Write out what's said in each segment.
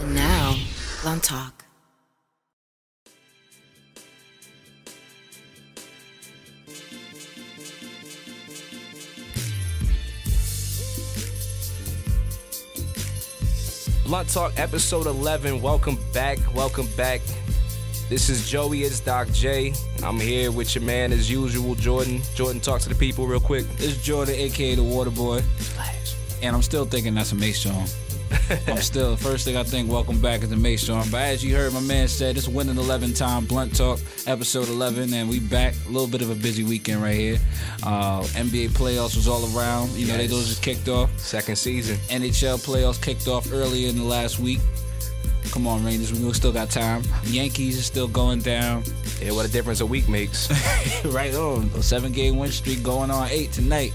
And now, Blunt Talk. Blunt Talk episode 11. Welcome back. Welcome back. This is Joey. It's Doc J. I'm here with your man as usual, Jordan. Jordan, talk to the people real quick. It's Jordan, aka the Water Boy, and I'm still thinking that's a Mace song. I'm still first thing I think. Welcome back is the Mace song. But as you heard, my man said it's winning 11 time Blunt Talk episode 11, and we back. A little bit of a busy weekend right here. Uh, NBA playoffs was all around. You know they those just kicked off. Second season. NHL playoffs kicked off earlier in the last week. Come on, Rangers, we still got time. Yankees is still going down. Yeah, what a difference a week makes. right on. A seven game win streak going on eight tonight.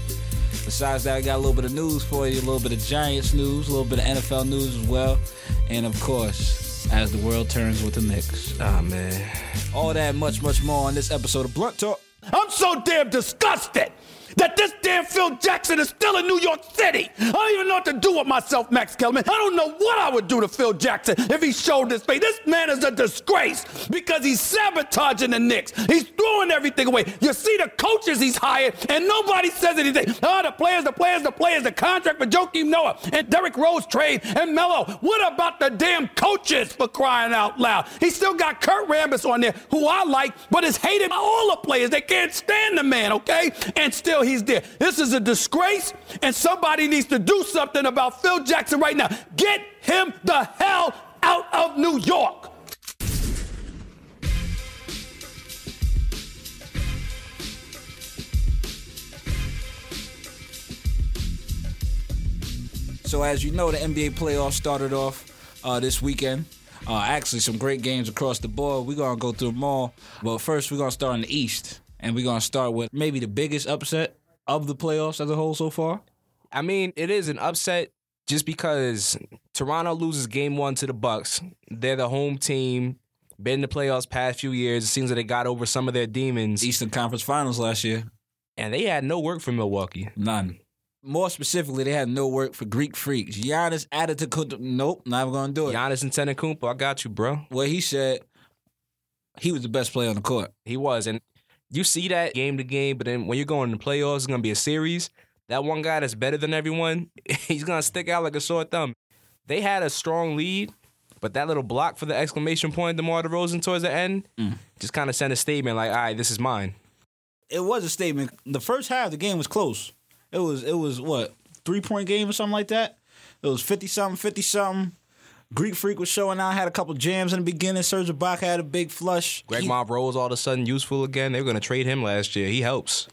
Besides that, I got a little bit of news for you, a little bit of Giants news, a little bit of NFL news as well. And of course, as the world turns with the Knicks. Ah, man. All that and much, much more on this episode of Blunt Talk. I'm so damn disgusted that this damn Phil Jackson is still in New York City. I don't even know what to do with myself, Max Kellerman. I don't know what I would do to Phil Jackson if he showed this face. This man is a disgrace because he's sabotaging the Knicks. He's throwing everything away. You see the coaches he's hired, and nobody says anything. Oh, the players, the players, the players, the contract for Joakim Noah and Derrick Rose trade and Melo. What about the damn coaches for crying out loud? He still got Kurt Rambis on there, who I like, but is hated by all the players. They can't stand the man, okay? And still he's there. This is a disgrace, and somebody needs to do something about Phil Jackson right now. Get him the hell out of New York. So, as you know, the NBA playoffs started off uh, this weekend. Uh, actually, some great games across the board. We're going to go through them all. But first, we're going to start in the East. And we're going to start with maybe the biggest upset of the playoffs as a whole so far. I mean, it is an upset just because Toronto loses game one to the Bucks. They're the home team. Been in the playoffs past few years. It seems that they got over some of their demons. Eastern Conference Finals last year. And they had no work for Milwaukee. None. More specifically, they had no work for Greek freaks. Giannis added to Kunt- nope, not going to do it. Giannis Antetokounmpo, I got you, bro. Well, he said he was the best player on the court. He was. And you see that game to game, but then when you're going to the playoffs, it's going to be a series. That one guy that's better than everyone, he's going to stick out like a sore thumb. They had a strong lead, but that little block for the exclamation point, DeMar DeRozan towards the end, mm. just kind of sent a statement like, all right, this is mine. It was a statement. The first half, the game was close. It was it was what three point game or something like that. It was fifty something, fifty something. Greek Freak was showing out. Had a couple jams in the beginning. Serge Ibaka had a big flush. Greg He- Monroe's all of a sudden useful again. They were going to trade him last year. He helps.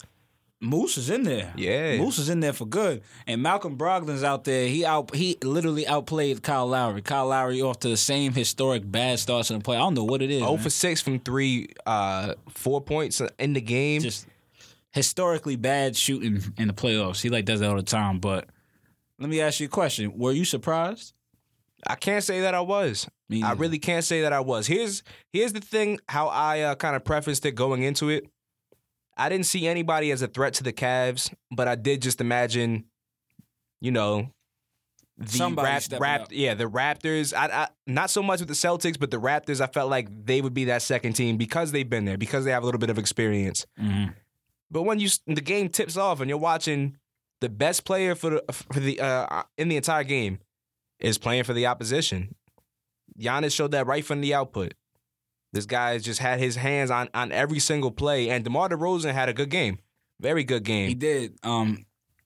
Moose is in there. Yeah. Moose is in there for good. And Malcolm Brogdon's out there. He out he literally outplayed Kyle Lowry. Kyle Lowry off to the same historic bad starts in the play. I don't know what it is. 0 man. for 6 from three, uh, four points in the game. just historically bad shooting in the playoffs. He like does that all the time. But let me ask you a question: Were you surprised? I can't say that I was. I really can't say that I was. Here's here's the thing: how I uh, kind of prefaced it going into it. I didn't see anybody as a threat to the Cavs, but I did just imagine, you know, the Somebody Rap, Rap, yeah, the Raptors. I, I not so much with the Celtics, but the Raptors. I felt like they would be that second team because they've been there, because they have a little bit of experience. Mm-hmm. But when you the game tips off and you're watching the best player for the for the uh, in the entire game is playing for the opposition. Giannis showed that right from the output. This guy just had his hands on on every single play, and DeMar DeRozan had a good game, very good game. He did. Um,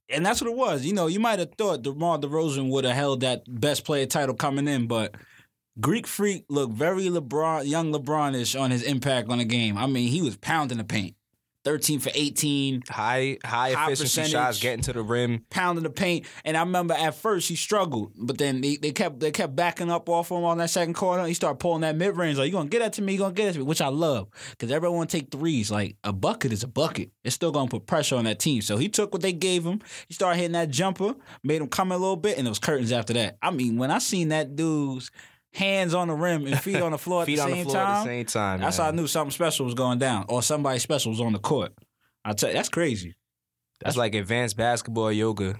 and that's what it was. You know, you might have thought DeMar DeRozan would have held that best player title coming in, but Greek Freak looked very LeBron, young LeBronish on his impact on the game. I mean, he was pounding the paint. 13 for 18, High high, High efficiency percentage. shots getting to the rim. pounding the paint. And I remember at first he struggled, but then they, they kept they kept backing up off him on that second quarter. He started pulling that mid range like you gonna get that to me, you gonna get that to me, which I love because everyone take threes. Like a bucket is a bucket. It's still gonna put pressure on that team. So he took what they gave him. He started hitting that jumper, made him come in a little bit, and it was curtains after that. I mean, when I seen that dude's hands on the rim and feet on the floor at Feet the on the same floor at the same time, That's man. how I knew something special was going down, or somebody special was on the court. I tell you, that's crazy. That's like advanced basketball yoga.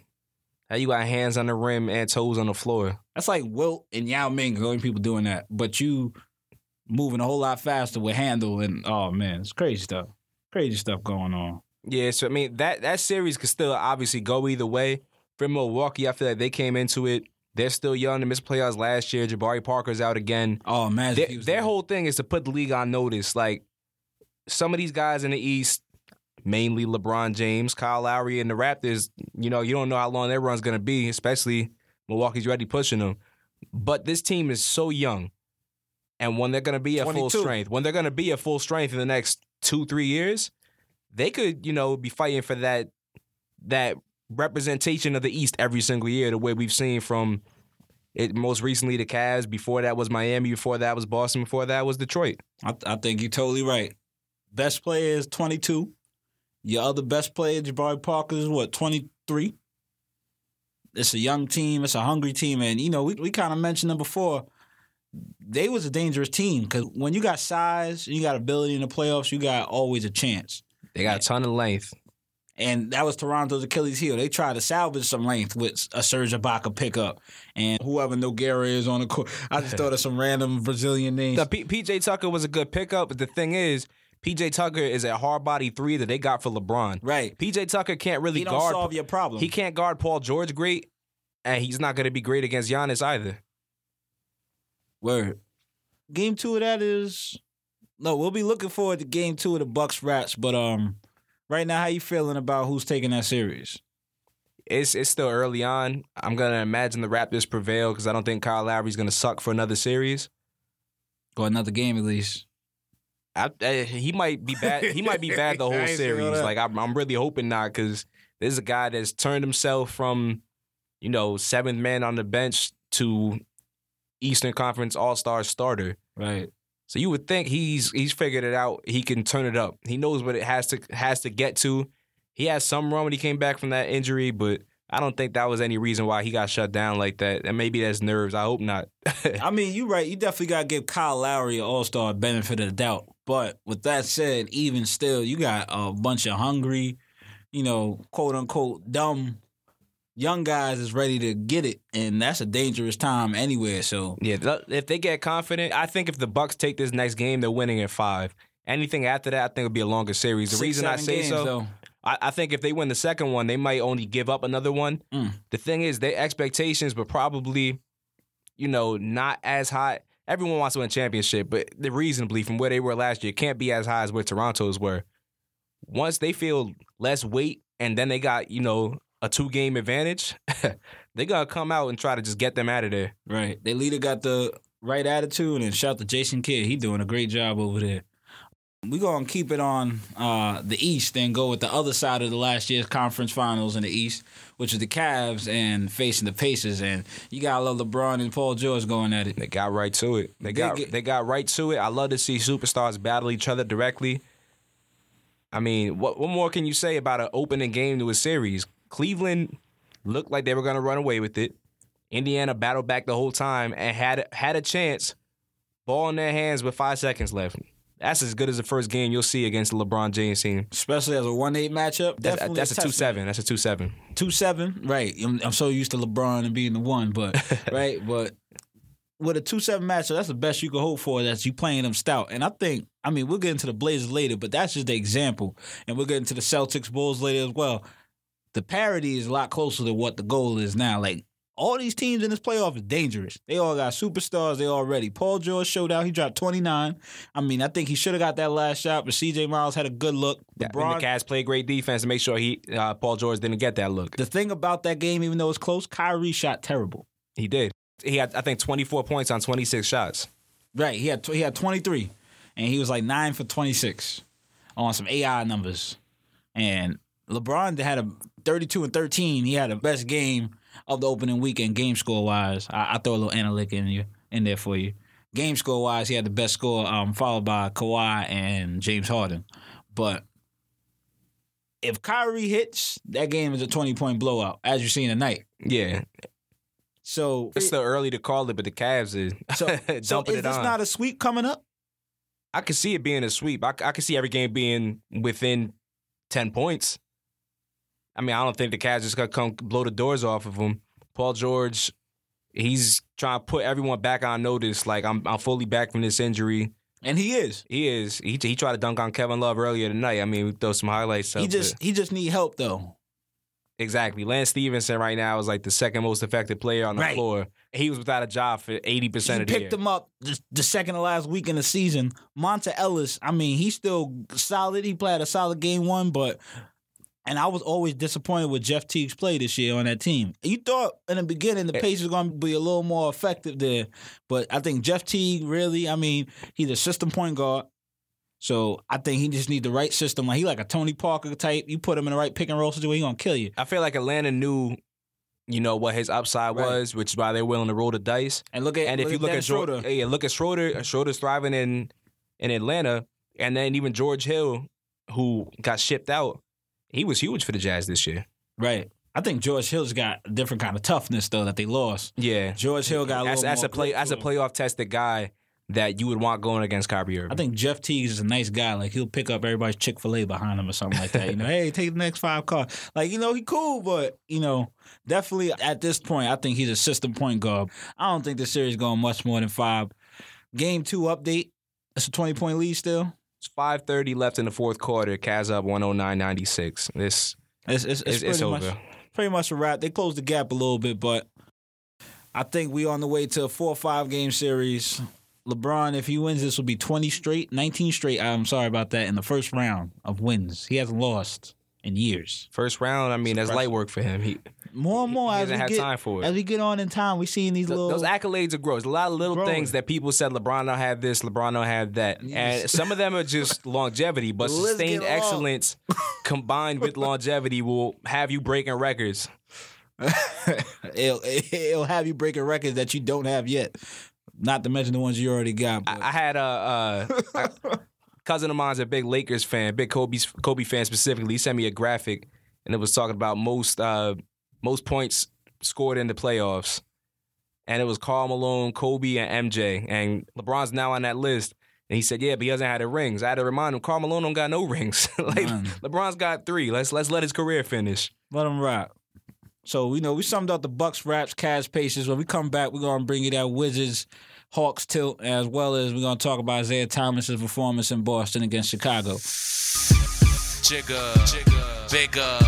How you got hands on the rim and toes on the floor. That's like Wilt and Yao Ming, the only people doing that. But you moving a whole lot faster with handle and oh man, it's crazy stuff. Crazy stuff going on. Yeah, so I mean that that series could still obviously go either way. For Milwaukee, I feel like they came into it. They're still young. They missed playoffs last year. Jabari Parker's out again. Oh man, Their, their whole thing is to put the league on notice. Like some of these guys in the East, mainly LeBron James, Kyle Lowry, and the Raptors. You know, you don't know how long their run's gonna be, especially Milwaukee's already pushing them. But this team is so young, and when they're gonna be at full strength, when they're gonna be at full strength in the next two, three years, they could, you know, be fighting for that that representation of the East every single year, the way we've seen from it most recently the Cavs. Before that was Miami. Before that was Boston. Before that was Detroit. I, I think you're totally right. Best player is 22. Your other best player, Jabari Parker, is what 23. It's a young team. It's a hungry team, and you know we we kind of mentioned them before. They was a dangerous team because when you got size, and you got ability in the playoffs, you got always a chance. They got a ton of length. And that was Toronto's Achilles heel. They tried to salvage some length with a Serge Ibaka pickup and whoever Nogueira is on the court. I just thought of some random Brazilian names. The P- PJ Tucker was a good pickup, but the thing is, PJ Tucker is a hard body three that they got for LeBron. Right. PJ Tucker can't really He guard. solve your problem. He can't guard Paul George great, and he's not going to be great against Giannis either. Word. Game two of that is no. We'll be looking forward to game two of the Bucks Rats. But um, right now, how you feeling about who's taking that series? It's it's still early on. I'm gonna imagine the Raptors prevail because I don't think Kyle Lowry's gonna suck for another series. Go another game at least. I, I- he might be bad. He might be bad the whole series. Like I'm, I'm really hoping not because this is a guy that's turned himself from, you know, seventh man on the bench to Eastern Conference All Star starter. Right. So you would think he's he's figured it out. He can turn it up. He knows what it has to has to get to. He had some run when he came back from that injury, but I don't think that was any reason why he got shut down like that. And maybe that's nerves. I hope not. I mean, you're right. You definitely got to give Kyle Lowry an All Star benefit of the doubt. But with that said, even still, you got a bunch of hungry, you know, quote unquote dumb young guys is ready to get it, and that's a dangerous time anywhere. So Yeah, if they get confident, I think if the Bucks take this next game, they're winning in five. Anything after that, I think it'll be a longer series. The six, reason I say games, so, though. I, I think if they win the second one, they might only give up another one. Mm. The thing is, their expectations were probably, you know, not as high. Everyone wants to win a championship, but the reasonably from where they were last year can't be as high as where Toronto's were. Once they feel less weight, and then they got you know a two game advantage, they gotta come out and try to just get them out of there. Right. Their leader got the right attitude and shout to Jason Kidd. He doing a great job over there. We're gonna keep it on uh, the East and go with the other side of the last year's conference finals in the East, which is the Cavs and facing the Pacers. And you got love LeBron and Paul George going at it. They got right to it. They got get- they got right to it. I love to see superstars battle each other directly. I mean, what what more can you say about an opening game to a series? Cleveland looked like they were going to run away with it. Indiana battled back the whole time and had had a chance. Ball in their hands with five seconds left. That's as good as the first game you'll see against the LeBron James team. Especially as a one eight matchup. That's, Definitely that's a 2 7. That's a two seven. two seven, right? I'm, I'm so used to LeBron and being the one, but right, but with a two seven matchup, that's the best you can hope for. That's you playing them stout, and I think, I mean, we'll get into the Blazers later, but that's just the example, and we'll get into the Celtics Bulls later as well. The parity is a lot closer to what the goal is now. Like all these teams in this playoff is dangerous. They all got superstars. They already. Paul George showed out. He dropped 29. I mean, I think he should have got that last shot, but CJ Miles had a good look. Yeah, LeBron, and the Cavs played great defense to make sure he uh, Paul George didn't get that look. the thing about that game, even though it's close, Kyrie shot terrible. He did. He had I think 24 points on 26 shots. Right. He had he had 23, and he was like nine for 26 on some AI numbers. And LeBron had a 32 and 13. He had the best game of the opening weekend game score wise. I, I throw a little analytic in you in there for you. Game score wise, he had the best score, um, followed by Kawhi and James Harden. But if Kyrie hits, that game is a 20 point blowout, as you're seeing tonight. Yeah, So it's still early to call it, but the Cavs is so, dumping so is it this on. not a sweep coming up? I could see it being a sweep. I, I could see every game being within 10 points. I mean, I don't think the Cavs just gonna come blow the doors off of them. Paul George, he's trying to put everyone back on notice. Like I'm, I'm fully back from this injury. And he is. He is. He he tried to dunk on Kevin Love earlier tonight. I mean, we throw some highlights. He just he just need help though. exactly. Lance Stephenson right now is like the second most effective player on the Right. floor. He was without a job for eighty percent of the picked year. him up just the second to last week in the season. Monta Ellis, I mean, he's still solid. He played a solid game one, but and I was always disappointed with Jeff Teague's play this year on that team. You thought in the beginning the eh. Pacers were going to be a little more effective there, but I think Jeff Teague really, I mean, he's a system point guard. So I think he just needs the right system. Like he like a Tony Parker type. You put him in the right pick and roll situation, he gonna kill you. I feel like Atlanta knew, you know, what his upside Right. was, which is why they're willing to roll the dice. And look at And if you look at Dennis Schroeder. Schroeder, yeah, look at Schroeder. Schroeder's thriving in in Atlanta, and then even George Hill, who got shipped out, he was huge for the Jazz this year. right. I think George Hill's got a different kind of toughness though that they lost. Yeah, George Hill got a as, as a play as a playoff tested guy that you would want going against Kyrie Irving. I think Jeff Teague is a nice guy. Like he'll pick up everybody's Chick Fil A behind him or something like that. You know, hey, take the next five cars. Like you know, he cool, but you know, definitely at this point, I think he's a system point guard. I don't think the series going much more than five. Game two update. It's a twenty point lead still. It's five thirty left in the fourth quarter. Cavs up one hundred nine ninety six. This It's it's, it's, it's, over. much pretty much a wrap. They closed the gap a little bit, but I think we on the way to a four or five game series. LeBron, if he wins, this will be 20 straight, 19 straight. I'm sorry about that. In the first round of wins, he hasn't lost in years. First round. I mean, that's light work for him. He More and more He as we get time for it. as we get on in time, we seeing these Th- little Those accolades are gross. A lot of little Growing. things that people said LeBron don't have this, LeBron don't have that, and some of them are just longevity. But The list sustained excellence combined with longevity will have you breaking records. it'll, it'll have you breaking records that you don't have yet. Not to mention the ones you already got. I, I had a, uh a cousin of mine's a big Lakers fan, big Kobe Kobe fan specifically. He sent me a graphic, and it was talking about most uh, most points scored in the playoffs, and it was Karl Malone, Kobe, and MJ, and LeBron's now on that list. And he said, "Yeah, but he hasn't had the rings." I had to remind him, Karl Malone don't got no rings. like None. LeBron's got three. Let's let's let his career finish. Let him rock. So you know we summed up the Bucks, Raps, Cavs, Pacers. When we come back, we're gonna bring you that Wizards, Hawks tilt, as well as we're gonna talk about Isaiah Thomas's performance in Boston against Chicago. Jigger, bigger,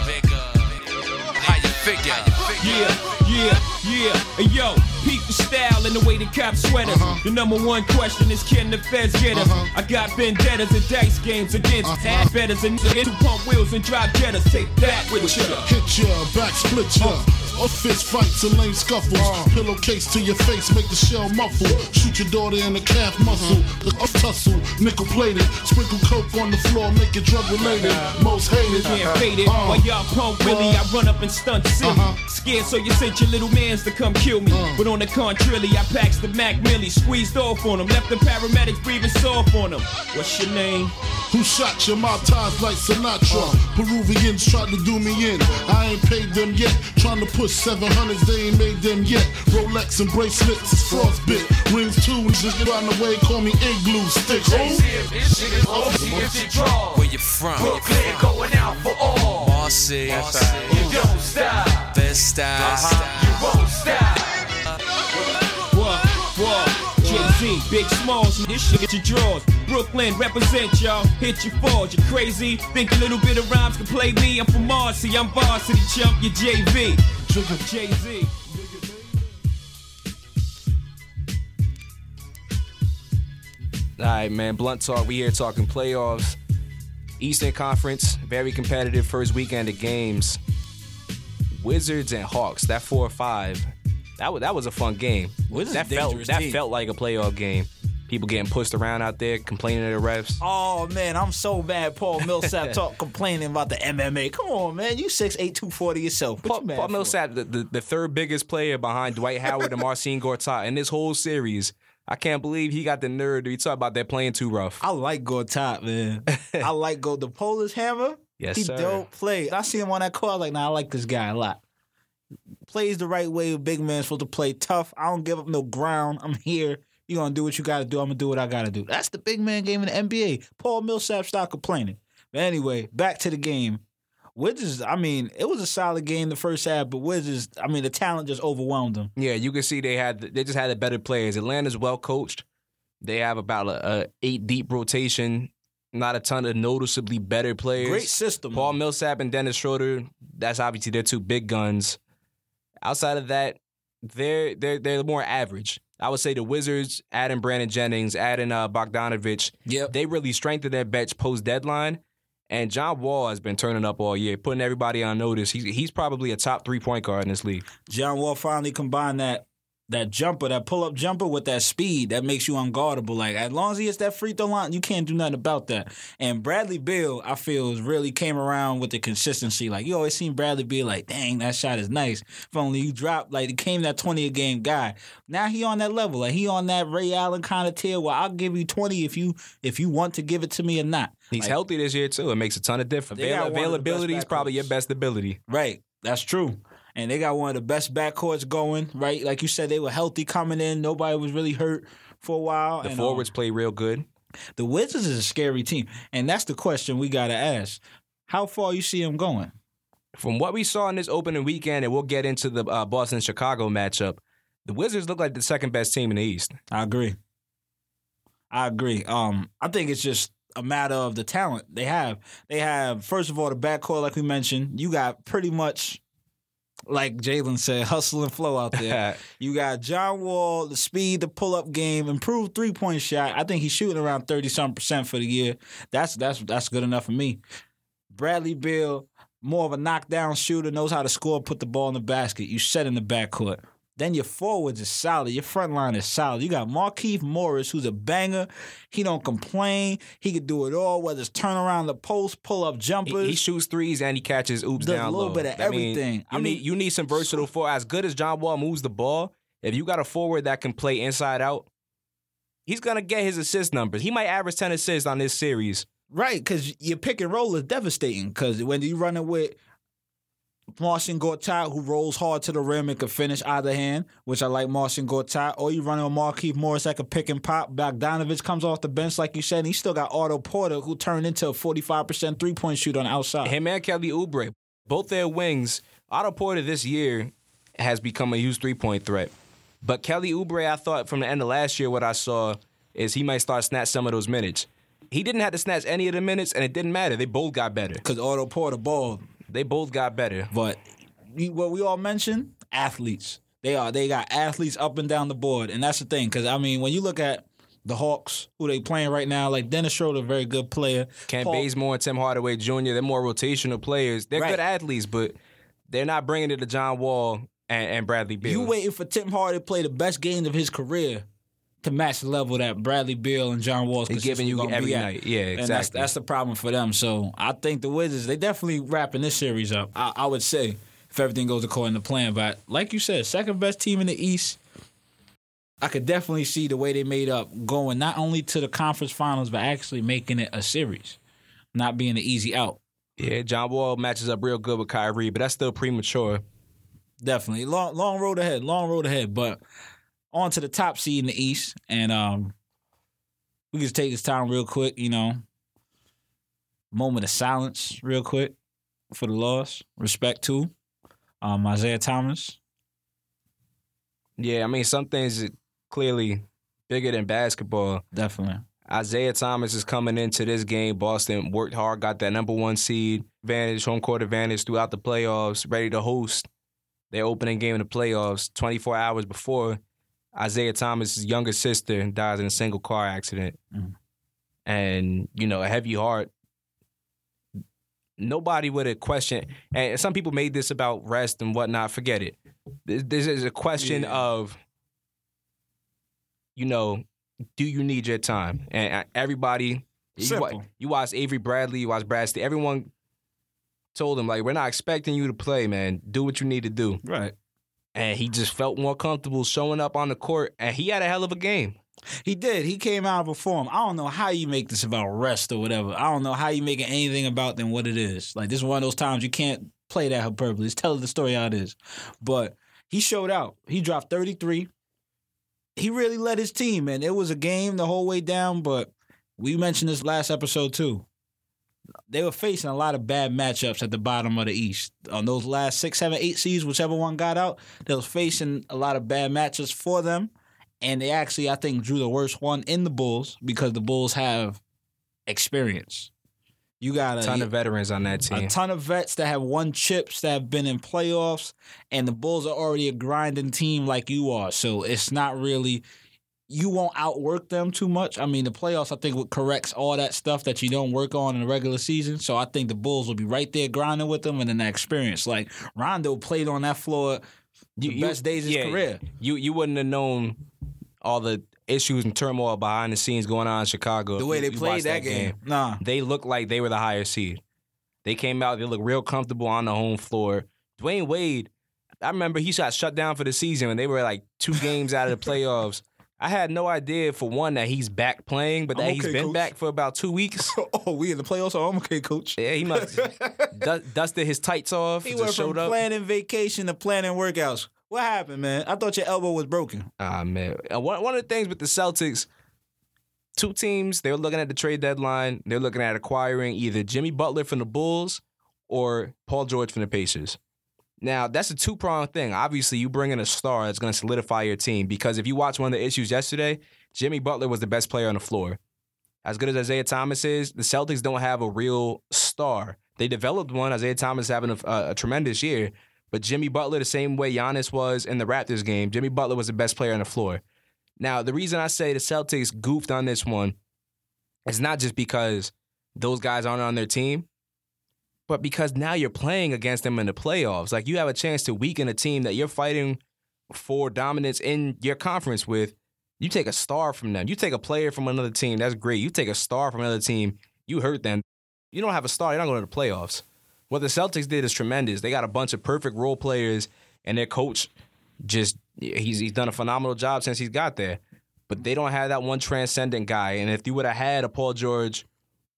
how you figure? Yeah, yeah, yeah. Hey, yo, peep the style and the way the cops sweat us. Uh-huh. The number one question is can the feds get us? Uh-huh. I got vendettas and dice games against uh-huh. half betters and niggas who pump wheels and drive jettas. Take that with you. Hit ya, back split ya. Uh, Or fist fights and lame scuffles. Pillowcase to your face, make the shell muffle. Shoot your daughter in the calf muscle. A tussle, nickel plated. Sprinkle coke on the floor, make it drug related. Most hated. Can't fade it. Uh, While y'all pump Willie, I run up and stunt silly. Uh-huh. Scared, so you sent your little mans to come kill me. Uh. But on the contrary, I packs the Mac Millie, squeezed off on them, left the paramedics breathing soft on them. What's your name? Who shot your mouth ties like Sinatra? Peruvians tried to do me in. I ain't paid them yet. Trying to push 700s, they ain't made them yet. Rolex and bracelets is frostbit. Rings too, and just get on the way, call me igloo stick. Oh. Where you from? Brooklyn going out for all. Marcy, You don't stop. best style. Uh-huh. You won't stop. Jay-Z, Big Smalls, this shit get your drawers. Brooklyn, represent y'all. Hit your fours, you crazy. Think a little bit of rhymes can play me. I'm from Marcy, I'm varsity chump, you JV. Jay-Z. All right, man. Blunt talk. We here talking playoffs. Eastern Conference, very competitive first weekend of games. Wizards and Hawks. That four or five. That was that was a fun game. That felt that team. felt like a playoff game. People getting pushed around out there, complaining to the refs. Oh man, I'm so mad. Paul Millsap talk complaining about the MMA. Come on, man, you six eight two forty yourself. What Paul, you Paul? Millsap, the, the, the third biggest player behind Dwight Howard and Marcin Gortat in this whole series. I can't believe he got the nerve to be talking about that playing too rough. I like Gortat, man. I like go the Polish Hammer. Yes, he sir. don't play. I see him on that call I was like, nah, I like this guy a lot. Plays the right way. Big man's supposed to play tough. I don't give up no ground. I'm here. You're gonna do what you gotta do. I'm gonna do what I gotta do. That's the big man game in the NBA. Paul Millsap stop complaining. But anyway, back to the game. Wizards, I mean, it was a solid game the first half, but Wizards, I mean, the talent just overwhelmed them. Yeah, you can see they had they just had the better players. Atlanta's well coached. They have about a, a eight deep rotation. Not a ton of noticeably better players. Great system. Paul. Millsap and Dennis Schroeder. That's obviously their two big guns. Outside of that, they're they're they're more average. I would say the Wizards, adding Brandon Jennings, adding uh, Bogdanovich, Yep. they really strengthened their bench post deadline. And John Wall has been turning up all year, putting everybody on notice. He's he's probably a top three point guard in this league. John Wall finally combined that that jumper, that pull up jumper with that speed that makes you unguardable. Like as long as he hits that free throw line, you can't do nothing about that. And Bradley Beal, I feel, really came around with the consistency. Like you always seen Bradley Beal like, dang, that shot is nice. If only you dropped, like he came that twenty a game guy. Now he on that level. Like he on that Ray Allen kind of tier where I'll give you twenty if you if you want to give it to me or not. He's Like, healthy this year too. It makes a ton of difference. They got one of the best Availability is probably your best ability. Right. That's true. And they got one of the best backcourts going, right? Like you said, they were healthy coming in. Nobody was really hurt for a while. The and, forwards um, play real good. the Wizards is a scary team. And that's the question we got to ask. How far you see them going? From what we saw in this opening weekend, and we'll get into the uh, Boston Chicago matchup, the Wizards look like the second best team in the East. I agree. I agree. Um, I think it's just a matter of the talent they have. They have, first of all, the backcourt, like we mentioned. You got pretty much, like Jalen said, hustle and flow out there. You got John Wall, the speed, the pull up game, improved three point shot. I think he's shooting around thirty something percent for the year. That's that's that's good enough for me. Bradley Beal, more of a knockdown shooter, knows how to score, put the ball in the basket. You set in the backcourt. Then your forwards is solid. Your front line is solid. You got Markieff Morris, who's a banger. He don't complain. He could do it all, whether it's turn around the post, pull up jumpers. he shoots threes and he catches oops Does a little low. bit of I mean, everything. You I mean- need you need some versatile for as good as John Wall moves the ball. If you got a forward that can play inside out, he's gonna get his assist numbers. He might average ten assists on this series. Right, because your pick and roll is devastating. Because when you running with Marcin Gortat, who rolls hard to the rim and can finish either hand, which I like Marcin Gortat, or you running with Markieff Morris that can pick and pop. Bogdanovich comes off the bench, like you said, and he still got Otto Porter, who turned into a 45% three point shoot on the outside. Him and Kelly Oubre, both their wings. Otto Porter this year has become a huge three point threat. But Kelly Oubre, I thought from the end of last year, what I saw is he might start snatch some of those minutes. He didn't have to snatch any of the minutes, and it didn't matter. They both got better. Because Otto Porter balled. They both got better. But what we all mentioned, athletes. They are. They got athletes up and down the board, and that's the thing. Because I mean, when you look at the Hawks, who they playing right now, like Dennis Schroeder, very good player. Ken Paul- Bazemore and Tim Hardaway Jr., they're more rotational players. They're Right. good athletes, but they're not bringing it to John Wall and, and Bradley Beal. You waiting for Tim Hardy to play the best game of his career to match the level that Bradley Beal and John Wall's giving you every night. Yeah, And that's, exactly. that's the problem for them. So I think the Wizards, they definitely wrapping this series up. I, I would say if everything goes according to plan. But like you said, second best team in the East. I could definitely see the way they made up going not only to the conference finals, but actually making it a series, not being an easy out. Yeah, John Wall matches up real good with Kyrie, but that's still premature. Definitely. Long long road ahead. Long road ahead. But on to the top seed in the East. And um we can just take this time real quick, you know. Moment of silence, real quick, for the loss. Respect to um Isaiah Thomas. Yeah, I mean, some things are clearly bigger than basketball. Definitely. Isaiah Thomas is coming into this game. Boston worked hard, got that number one seed advantage, home court advantage throughout the playoffs, ready to host their opening game in the playoffs 24 hours before Isaiah Thomas' younger sister dies in a single car accident. Mhm. And, you know, a heavy heart. Nobody would have questioned, and some people made this about rest and whatnot. Forget it. This, this is a question Yeah. of, you know, do you need your time? And uh, everybody, you, Simple. you watch Avery Bradley, you watch Brad everyone told him, like, we're not expecting you to play, man. Do what you need to do. Right. And he just felt more comfortable showing up on the court, and he had a hell of a game. He did. He came out of a form. I don't know how you make this about rest or whatever. I don't know how you make anything about than what it is. Like this is one of those times you can't play that hyperbole. Just tell the story how it is. But he showed out. He dropped 33. He really led his team, and it was a game the whole way down. But we mentioned this last episode too. They were facing a lot of bad matchups at the bottom of the East. On those last six, seven, eight seeds, whichever one got out, they was facing a lot of bad matchups for them. And they actually, I think, drew the worst one in the Bulls because the Bulls have experience. You got A ton of veterans on that team. a ton of vets that have won chips that have been in playoffs, and the Bulls are already a grinding team like you are. So it's not really you won't outwork them too much. I mean, the playoffs I think would corrects all that stuff that you don't work on in the regular season. So I think the Bulls will be right there grinding with them and then that experience. Like Rondo played on that floor the best days of his career. You you wouldn't have known all the issues and turmoil behind the scenes going on in Chicago. The way they you played watched that game. Nah. They looked like they were the higher seed. They came out, they looked real comfortable on the home floor. Dwyane Wade, I remember he shot shut down for the season when they were like two games out of the playoffs. I had no idea for one that he's back playing, but that I'm he's okay, been coach. back for about two weeks. oh, we in the playoffs. Oh, I'm okay, coach. Yeah, he must du- dusted his tights off. He went from up. planning vacation to planning workouts. What happened, man? I thought your elbow was broken. Ah man, one one of the things with the Celtics, two teams they were looking at the trade deadline. They're looking at acquiring either Jimmy Butler from the Bulls or Paul George from the Pacers. Now that's a two pronged thing. Obviously, you bring in a star that's going to solidify your team because if you watch one of the issues yesterday, Jimmy Butler was the best player on the floor. As good as Isaiah Thomas is, the Celtics don't have a real star. They developed one. Isaiah Thomas having a, a, a tremendous year, but Jimmy Butler, the same way Giannis was in the Raptors game, Jimmy Butler was the best player on the floor. Now, the reason I say the Celtics goofed on this one is not just because those guys aren't on their team, but because now you're playing against them in the playoffs. Like you have a chance to weaken a team that you're fighting for dominance in your conference with. You take a star from them. You take a player from another team. That's great. You take a star from another team. You hurt them. You don't have a star. You're not going to the playoffs. What the Celtics did is tremendous. They got a bunch of perfect role players, and their coach just he's he's done a phenomenal job since he's got there. But they don't have that one transcendent guy. And if you would have had a Paul George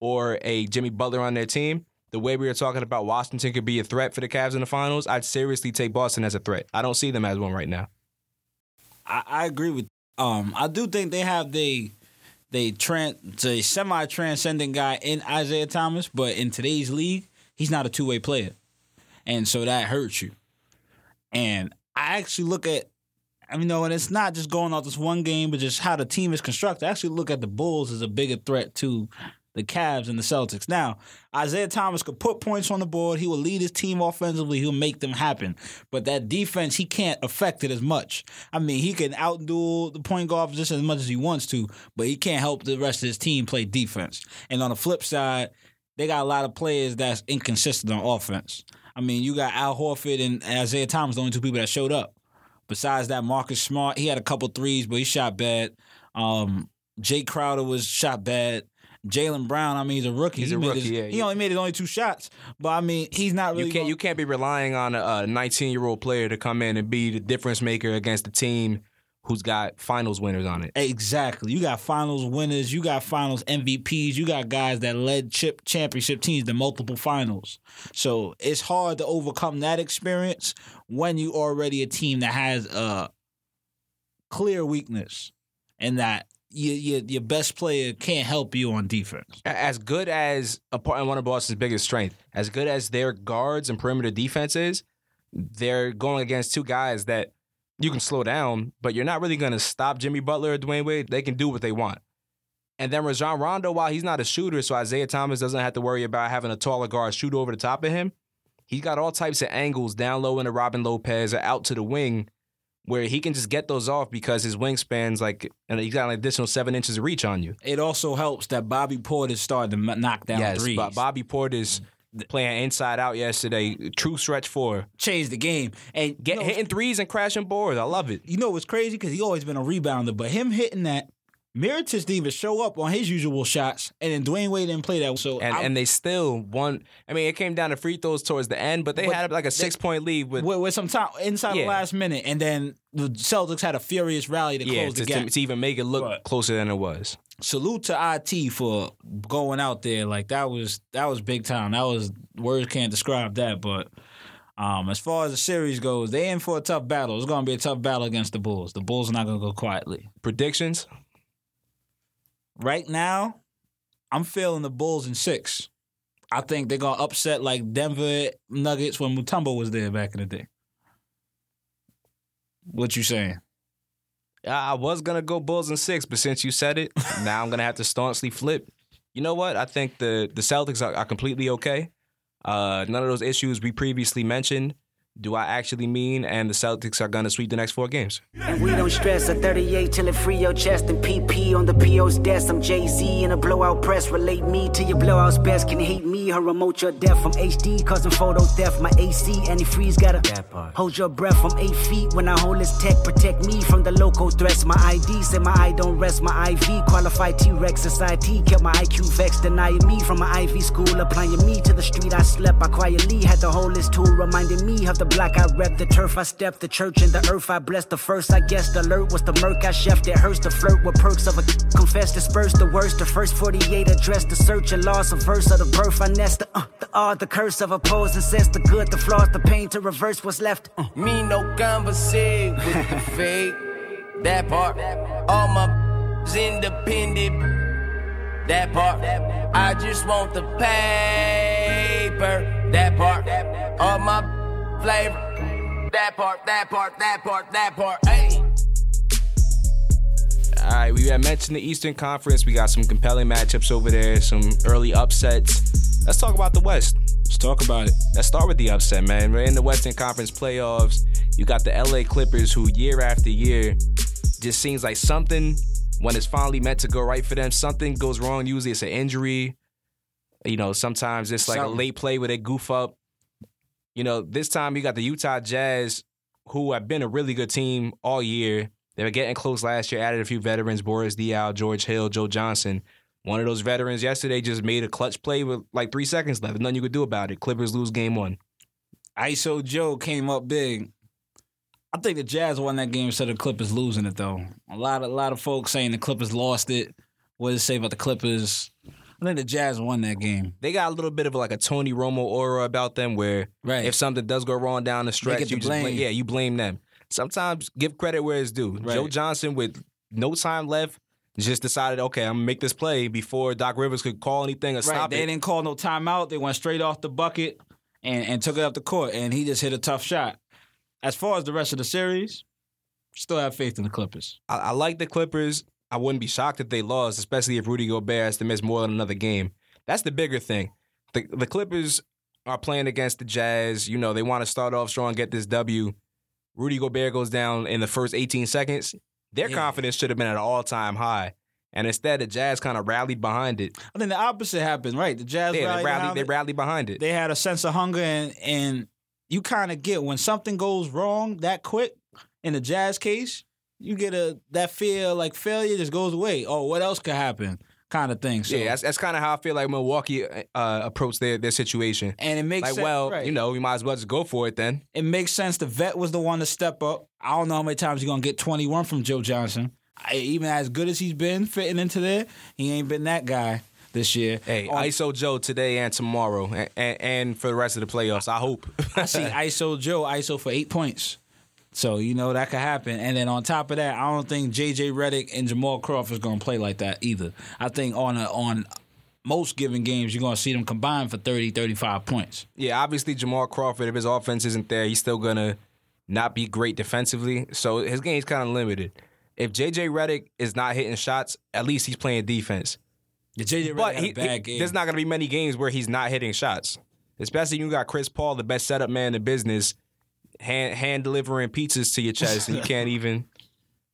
or a Jimmy Butler on their team, the way we were talking about Washington could be a threat for the Cavs in the finals, I'd seriously take Boston as a threat. I don't see them as one right now. I, I agree with. Um, I do think they have the they tran the semi transcendent guy in Isaiah Thomas, but in today's league, he's not a two way player, and so that hurts you. And I actually look at, I mean, no, and it's not just going off this one game, but just how the team is constructed. I actually look at the Bulls as a bigger threat to the Cavs and the Celtics. Now, Isaiah Thomas could put points on the board. He will lead his team offensively. He'll make them happen. But that defense, he can't affect it as much. I mean, he can outduel the point guard position as much as he wants to, but he can't help the rest of his team play defense. And on the flip side, they got a lot of players that's inconsistent on offense. I mean, you got Al Horford and Isaiah Thomas, the only two people that showed up. Besides that, Marcus Smart, he had a couple threes, but he shot bad. Um, Jake Crowder was shot bad. Jaylen Brown, I mean, he's a rookie. He's he a rookie, his- yeah, he yeah. only made his only two shots, but I mean, he's not really. You can't gonna- you can't be relying on a 19 year old player to come in and be the difference maker against a team who's got finals winners on it. Exactly. You got finals winners, you got finals MVPs, you got guys that led chip championship teams to multiple finals. So it's hard to overcome that experience when you already a team that has a clear weakness and that your your, your best player can't help you on defense. as good as a part one of Boston's biggest strength, as good as their guards and perimeter defense is, they're going against two guys that you can slow down, but you're not really going to stop Jimmy Butler or Dwyane Wade. They can do what they want. And then Rajon Rondo, while he's not a shooter, so Isaiah Thomas doesn't have to worry about having a taller guard shoot over the top of him. He's got all types of angles down low into Robin Lopez or out to the wing where he can just get those off because his wingspan's like, and he's got an additional seven inches of reach on you. It also helps that Bobby Portis started to knock down yes, threes. Bo- Bobby Portis playing inside out yesterday. True stretch four. changed the game and Get you know, hitting threes and crashing boards. I love it. you know what's crazy? Because he always been a rebounder, but him hitting that, Mirotic didn't even show up on his usual shots, and then Dwyane Wade didn't play that. So And I- and they still won. I mean, it came down to free throws towards the end, but they But had like a six point lead with with, with some time inside Yeah. the last minute, and then the Celtics had a furious rally to yeah close to, the gap. to, to even make it look Right. closer than it was. Salute to IT for going out there like that was that was big time. That was words can't describe that, but. Um, as far as the series goes, they in for a tough battle. It's going to be a tough battle against the Bulls. The Bulls are not going to go quietly. Predictions. Right now, I'm feeling the Bulls in six. I think they're gonna upset like Denver Nuggets when Mutombo was there back in the day. What you saying? I was gonna go Bulls and six, but since you said it, now I'm gonna have to staunchly flip. You know what? I think the the Celtics are, are completely okay. Uh, none of those issues we previously mentioned. Do I actually mean? And the Celtics are gonna sweep the next four games. And we don't stress a 38 till it free your chest and PP on the PO's desk. I'm Jay Z in a blowout press. Relate me to your blowouts best. Can hate me or remote your death from HD causing photo theft. My AC antifreeze got to hold your breath from eight feet when I hold this tech. Protect me from the local threats. My ID say my eye don't rest. My IV qualified T Rex society kept my IQ vexed. Denying me from my Ivy school. Applying me to the street I slept. I quietly had to hold this tool reminding me of the block I rep. The turf I step The church and the earth I bless The first I guess the alert was the murk I chef. It hurts to flirt with perks of a confess. Disperse the worst. The first 48 address the search and loss. A verse of the birth I nest. The, uh, the odd, the curse of opposing says The good, the flaws, the pain to reverse what's left. Uh. Me no conversate with the fake. That part. All my is independent. That part. I just want the paper. That part. All my flavor. That part, that part, that part, that part. Hey. All right, we had mentioned the Eastern Conference. We got some compelling matchups over there, some early upsets. Let's talk about the West. Let's talk about it. Let's start with the upset, man. We're in the Western Conference playoffs. You got the LA Clippers, who year after year just seems like something when it's finally meant to go right for them, something goes wrong. Usually it's an injury. You know, sometimes it's like a late play where they goof up. You know, this time you got the Utah Jazz, who have been a really good team all year. They were getting close last year, added a few veterans, Boris Diaw, George Hill, Joe Johnson. One of those veterans yesterday just made a clutch play with like three seconds left. Nothing you could do about it. Clippers lose game one. ISO Joe came up big. I think the Jazz won that game instead of the Clippers losing it though. A lot of a lot of folks saying the Clippers lost it. What does it say about the Clippers? I think the Jazz won that game. They got a little bit of like a Tony Romo aura about them where Right. if something does go wrong down the stretch, you the just blame. blame. yeah, you blame them. Sometimes give credit where it's due. Right. Joe Johnson with no time left just decided, okay, I'm gonna make this play before Doc Rivers could call anything or Right. stop They it. They didn't call no timeout. They went straight off the bucket and, and took it up the court. And he just hit a tough shot. As far as the rest of the series, still have faith in the Clippers. I, I like the Clippers. I wouldn't be shocked if they lost, especially if Rudy Gobert has to miss more than another game. That's the bigger thing. The the Clippers are playing against the Jazz. You know, they want to start off strong, get this W. Rudy Gobert goes down in the first 18 seconds. Their Yeah. confidence should have been at an all time high. And instead, the Jazz kind of rallied behind it. I think the opposite happened, right? The Jazz Yeah, they rallied rallied, behind they it. rallied behind it. they had a sense of hunger and and you kind of get when something goes wrong that quick in the jazz case you get a that fear like failure just goes away oh what else could happen kind of thing so yeah, that's, that's kind of how I feel like Milwaukee uh, approached their, their situation. and it makes Like, sense well, right. you know, we might as well just go for it then. it makes sense the vet was the one to step up i don't know how many times you're gonna get 21 from joe johnson I, even as good as he's been fitting into there he ain't been that guy this year Hey, On- ISO Joe today and tomorrow, and, and, and for the rest of the playoffs. I hope. I see ISO Joe ISO for eight points. So you know that could happen. And then on top of that, I don't think JJ Redick and Jamal Crawford is going to play like that either. I think on a, on most given games, you're going to see them combine for 30, 35 points. yeah, obviously Jamal Crawford, if his offense isn't there, he's still gonna not be great defensively. So his game's kind of limited. If JJ Redick is not hitting shots, at least he's playing defense. The JJ Redick But he, a bad he- game. there's not gonna be many games where he's not hitting shots. Especially you got Chris Paul, the best setup man in the business, hand hand delivering pizzas to your chest, and you can't even,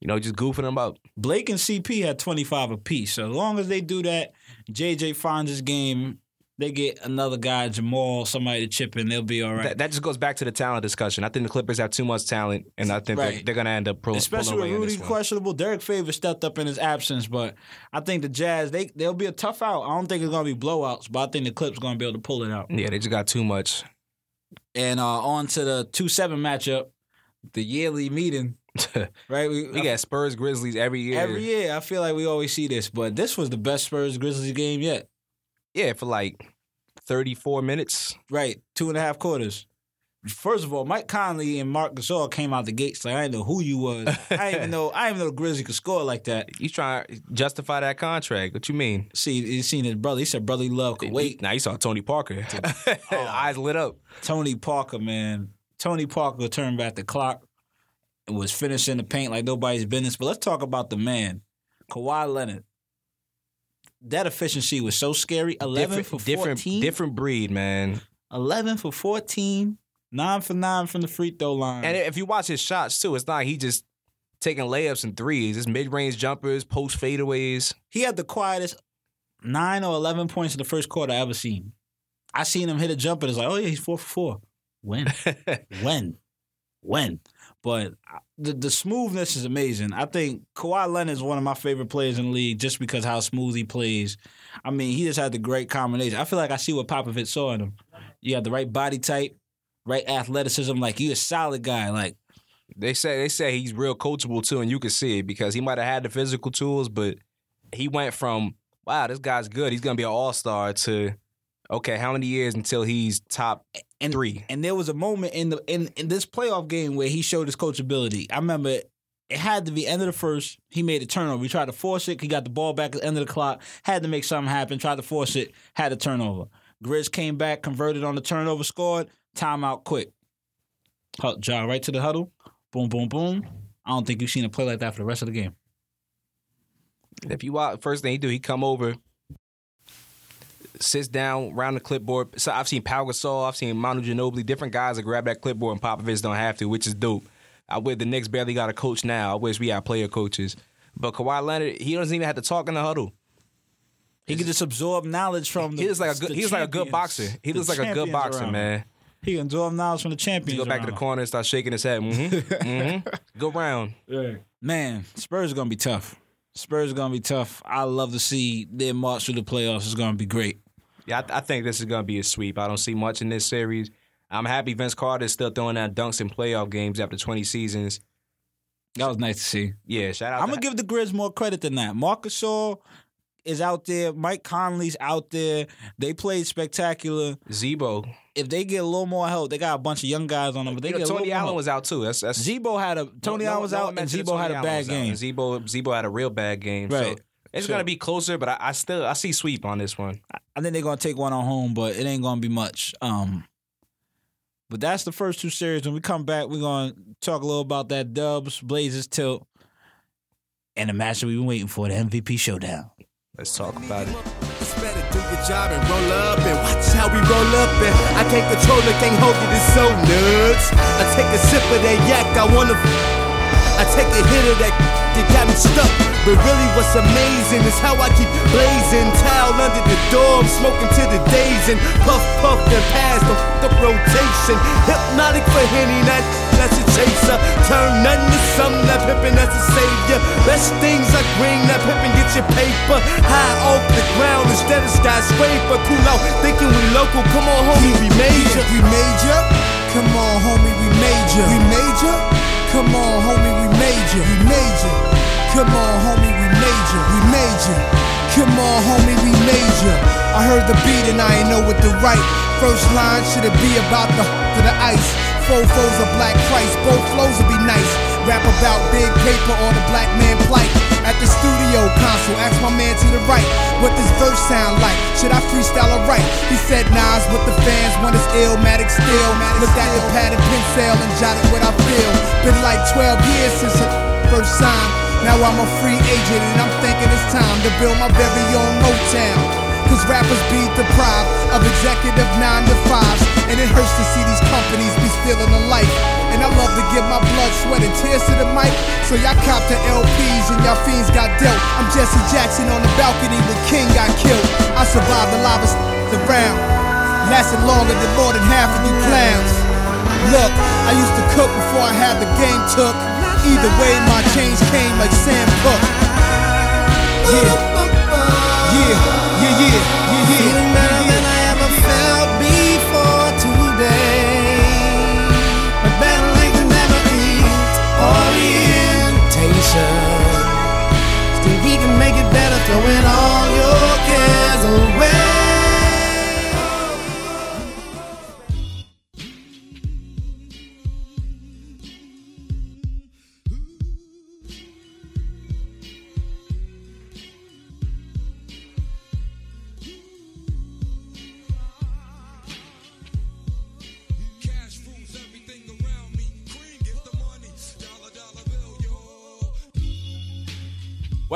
you know, just goofing them up. Blake and CP had 25 apiece. So as long as they do that, JJ finds his game. They get another guy, Jamal, somebody to chip in. They'll be all right. That, that just goes back to the talent discussion. I think the Clippers have too much talent, and I think they're, they're going to end up pro- Especially with Rudy questionable, Derrick Favors stepped up in his absence, but I think the Jazz they they'll be a tough out. I don't think it's gonna be blowouts, but I think the Clips gonna be able to pull it out. Yeah, they just got too much. And uh, on to the two seven matchup, the yearly meeting. Right, we, we got Spurs Grizzlies every year. every year. I feel like we always see this, but this was the best Spurs Grizzlies game yet. Yeah, for like 34 minutes. Right, two and a half quarters. First of all, Mike Conley and Marc Gasol came out the gates like I didn't know who you was. I didn't even know. I didn't even know the Grizzlies could score like that. He's trying to justify that contract. What you mean? See, he seen his brother. He said, "Brotherly love could wait." Now you saw Tony Parker. Eyes lit up. Tony Parker, man. Tony Parker turned back the clock and was finishing the paint like nobody's business. But let's talk about the man, Kawhi Leonard. That efficiency was so scary. Eleven different, for different, 14. different breed, man. 11 for 14. Nine for nine from the free throw line. And if you watch his shots too, it's not like he just taking layups and threes. It's mid range jumpers, post fadeaways. he had the quietest nine or 11 points in the first quarter I ever seen. I seen him hit a jumper. And it's like, oh, yeah, he's four for four. When? when? When? But the, the smoothness is amazing. I think Kawhi Leonard is one of my favorite players in the league just because how smooth he plays. I mean, he just had the great combination. I feel like I see what Popovich saw in him. You have the right body type, right athleticism. Like, you a solid guy. Like, They say they say he's real coachable too, and you can see it because he might have had the physical tools, but he went from wow, this guy's good, he's gonna be an all star to okay, how many years until he's top and three? And there was a moment in the in, in this playoff game where he showed his coachability. I remember it had to be end of the first. He made a turnover. He tried to force it. He got the ball back at the end of the clock. Had to make something happen. Tried to force it. Had a turnover. Grizz came back, converted on the turnover, scored. Timeout quick. Hu- Jog right to the huddle. Boom, boom, boom. I don't think you've seen a play like that for the rest of the game. If you watch, first thing he do, he come over, sits down around the clipboard. So I've seen Pau Gasol, I've seen Manu Ginobili, different guys that grab that clipboard and Popovich don't have to, which is dope. I wish the Knicks barely got a coach now. I wish we had player coaches. But Kawhi Leonard, he doesn't even have to talk in the huddle. He can just absorb knowledge from the He looks like a good. the He looks like a good boxer. He looks like a good boxer, around him. man. He can absorb knowledge from the He champions. go back to the around corner and start shaking his head. Mm-hmm. mm-hmm. Go round. Man, Spurs are gonna be tough. Spurs are gonna be tough. I love to see their march through the playoffs. It's gonna be great. Yeah, I, I think this is gonna be a sweep. I don't see much in this series. I'm happy Vince Carter is still throwing out dunks in playoff games after 20 seasons. That was nice to see. Yeah, shout out. I'm to- gonna give the Grizz more credit than that. Marc Gasol is out there. Mike Conley's out there. They played spectacular. Z-Bo. If they get a little more help, they got a bunch of young guys on them. But they You know, get a Tony Allen was out too. That's that's Z-Bo had a Tony no- Allen was no out and mentioned Z-Bo had a bad game. And Z-Bo Z-Bo had a real bad game. So Right. it's Sure. gonna be closer, but I, I still I see sweep on this one. I think they're gonna take one on home, but it ain't gonna be much. Um, but that's the first two series. When we come back, we're gonna talk a little about that Dubs Blazers tilt and the match that we've been waiting for, the MVP showdown. Let's talk about it. It's better do your job and roll up and watch how we roll up and I can't control it, can't hold it, it's so nuts. I take a sip of that yak, I wanna. I take a hit of that that got me stuck. But really, what's amazing is how I keep blazing. Towel under the door, I'm smoking to the days and puff, puff, and pass the f- up rotation. Hypnotic for Henny, that, that's a chaser. Turn nothing to something, that pippin', that's a savior. Best things like green, that pippin' get your paper. High off the ground instead of skyscraper. Cool out, thinking we local. Come on, homie, we major. We major. Come on, homie, we major. We major. Come on, homie, we major. We major. Come on, homie, we major. We major. Come on, homie, we major. I heard the beat and I ain't know what to write. First line should it be about the to the ice. Fofos of a black Christ, both flows would be nice. Rap about big paper or the black man plight. At the studio console, ask my man to the right, what this verse sound like? Should I freestyle or write? He said, Nas, what the fans want is illmatic still. Looked at the pad and pencil and jotted what I feel. Been like 12 years since I first time. Now I'm a free agent and I'm thinking it's time to build my very own Motown. Cause rappers be deprived of executive nine to fives. And it hurts to see these companies be stealing the life. And I love to give my blood, sweat, and tears to the mic. So y'all cop the LPs and y'all fiends got dealt. I'm Jesse Jackson on the balcony when King got killed. I survived the lava around. Lasted longer than more than half of you clowns. Look, I used to cook before I had the game took. Either way, my change came like Sam Cook. Yeah, Feeling better than I ever felt before today. Never we can make it better, throwing all your cares away.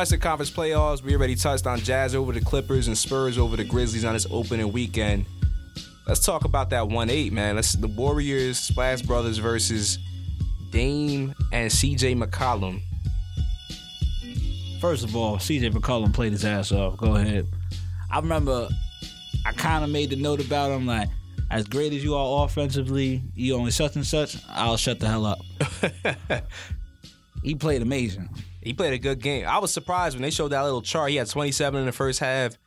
Western Conference playoffs. We already touched on Jazz over the Clippers and Spurs over the Grizzlies on this opening weekend. Let's talk about that 1-8, man. Let's the Warriors, Splash Brothers versus Dame and CJ McCollum. First of all, CJ McCollum played his ass off. Go ahead. I remember I kind of made the note about him like, as great as you are offensively, you only such and such, I'll shut the hell up. he played amazing. He played a good game. I was surprised when they showed that little chart. He had 27 in the first half.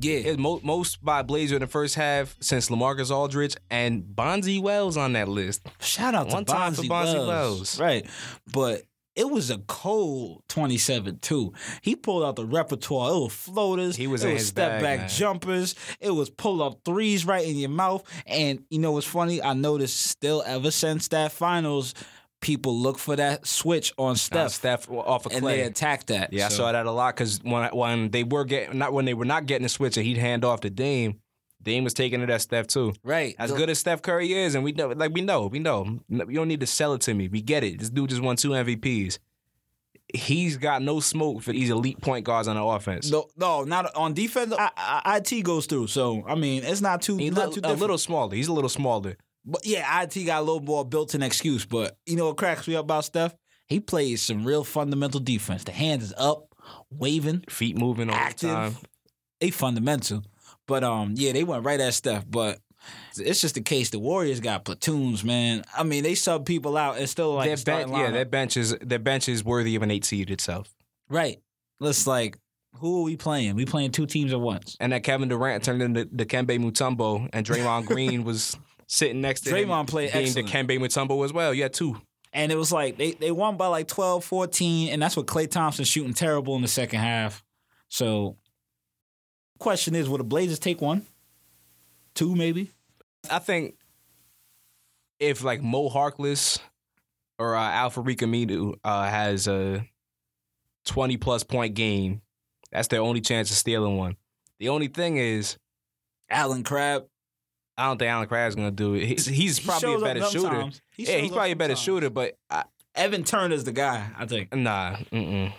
Yeah. It's mo- most by Blazer in the first half since LaMarcus Aldridge and Bonzi Wells on that list. Shout out to One time for Bonzi Bonzi Wells. Wells. Right. But it was a cold 27 too. He pulled out the repertoire. It was floaters. He was it was step bag, back man. jumpers. It was pull up threes right in your mouth. And you know what's funny? I noticed still ever since that finals, people look for that switch on Steph. Steph off of and Klay. they attack that. Yeah, I So- saw that a lot because when when they were getting not when they were not getting the switch and he'd hand off to Dame, Dame was taking it at Steph too. Right. As The- good as Steph Curry is, and we know, like we know, we know, you don't need to sell it to me. We get it. This dude just won two MVPs. He's got no smoke for these elite point guards on the offense. No, no, not on defense. I, I, IT goes through, so I mean, it's not too He's not li- too a little smaller. He's a little smaller. But yeah, IT got a little more built-in excuse. But you know what cracks me up about Steph? He plays some real fundamental defense. The hands is up, waving, feet moving all active. the time. They fundamental. But um, yeah, they went right at Steph. But it's just the case. The Warriors got platoons, man. I mean, they sub people out and still like their a yeah, their bench is their bench is worthy of an eight seed itself. right. Let's like, who are we playing? We playing two teams at once. And that Kevin Durant turned into Dikembe Mutombo, and Draymond Green was sitting next to him. Draymond played being excellent. Dikembe Mutombo as well. Yeah, two. And it was like they, they won by like 12, 14, and that's what Klay Thompson shooting terrible in the second half. So, question is, will the Blazers take one, two, maybe? I think if like Mo Harkless or uh, Al-Farouq Aminu uh, has a twenty plus point game, that's their only chance of stealing one. The only thing is, Allen Crabbe. I don't think Allen Crabbe's gonna do it. He's, he's He probably a better shooter. He yeah, he's probably a better shooter, but I, Evan Turner's the guy, I think. nah, mm-mm.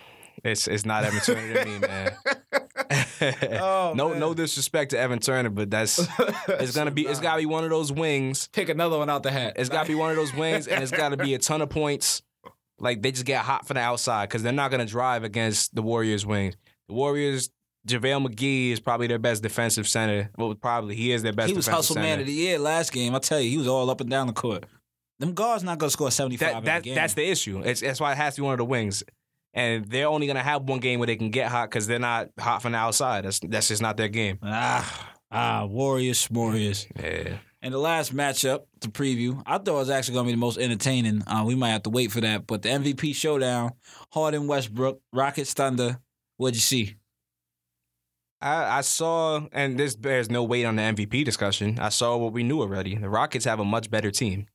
it's it's not Evan Turner to me, man. Oh, no, man. no disrespect to Evan Turner, but that's it's gonna be it's gotta be one of those wings. Pick another one out the hat. It's gotta be one of those wings, and it's gotta be a ton of points. Like they just get hot from the outside because they're not gonna drive against the Warriors' wings. The Warriors, JaVale McGee is probably their best defensive center. Well, probably he is their best. he was defensive hustle center. man of the year last game. I tell you, he was all up and down the court. Them guards not gonna score seventy five That, that that's the issue. It's, that's why it has to be one of the wings. And they're only gonna have one game where they can get hot because they're not hot from the outside. That's that's just not their game. ah ah Warriors, Warriors. Yeah. And the last matchup to preview, I thought it was actually going to be the most entertaining. Uh, we might have to wait for that. But the MVP showdown, Harden, Westbrook, Rockets, Thunder. What'd you see? I, I saw, and this bears no weight on the MVP discussion. I saw what we knew already. The Rockets have a much better team.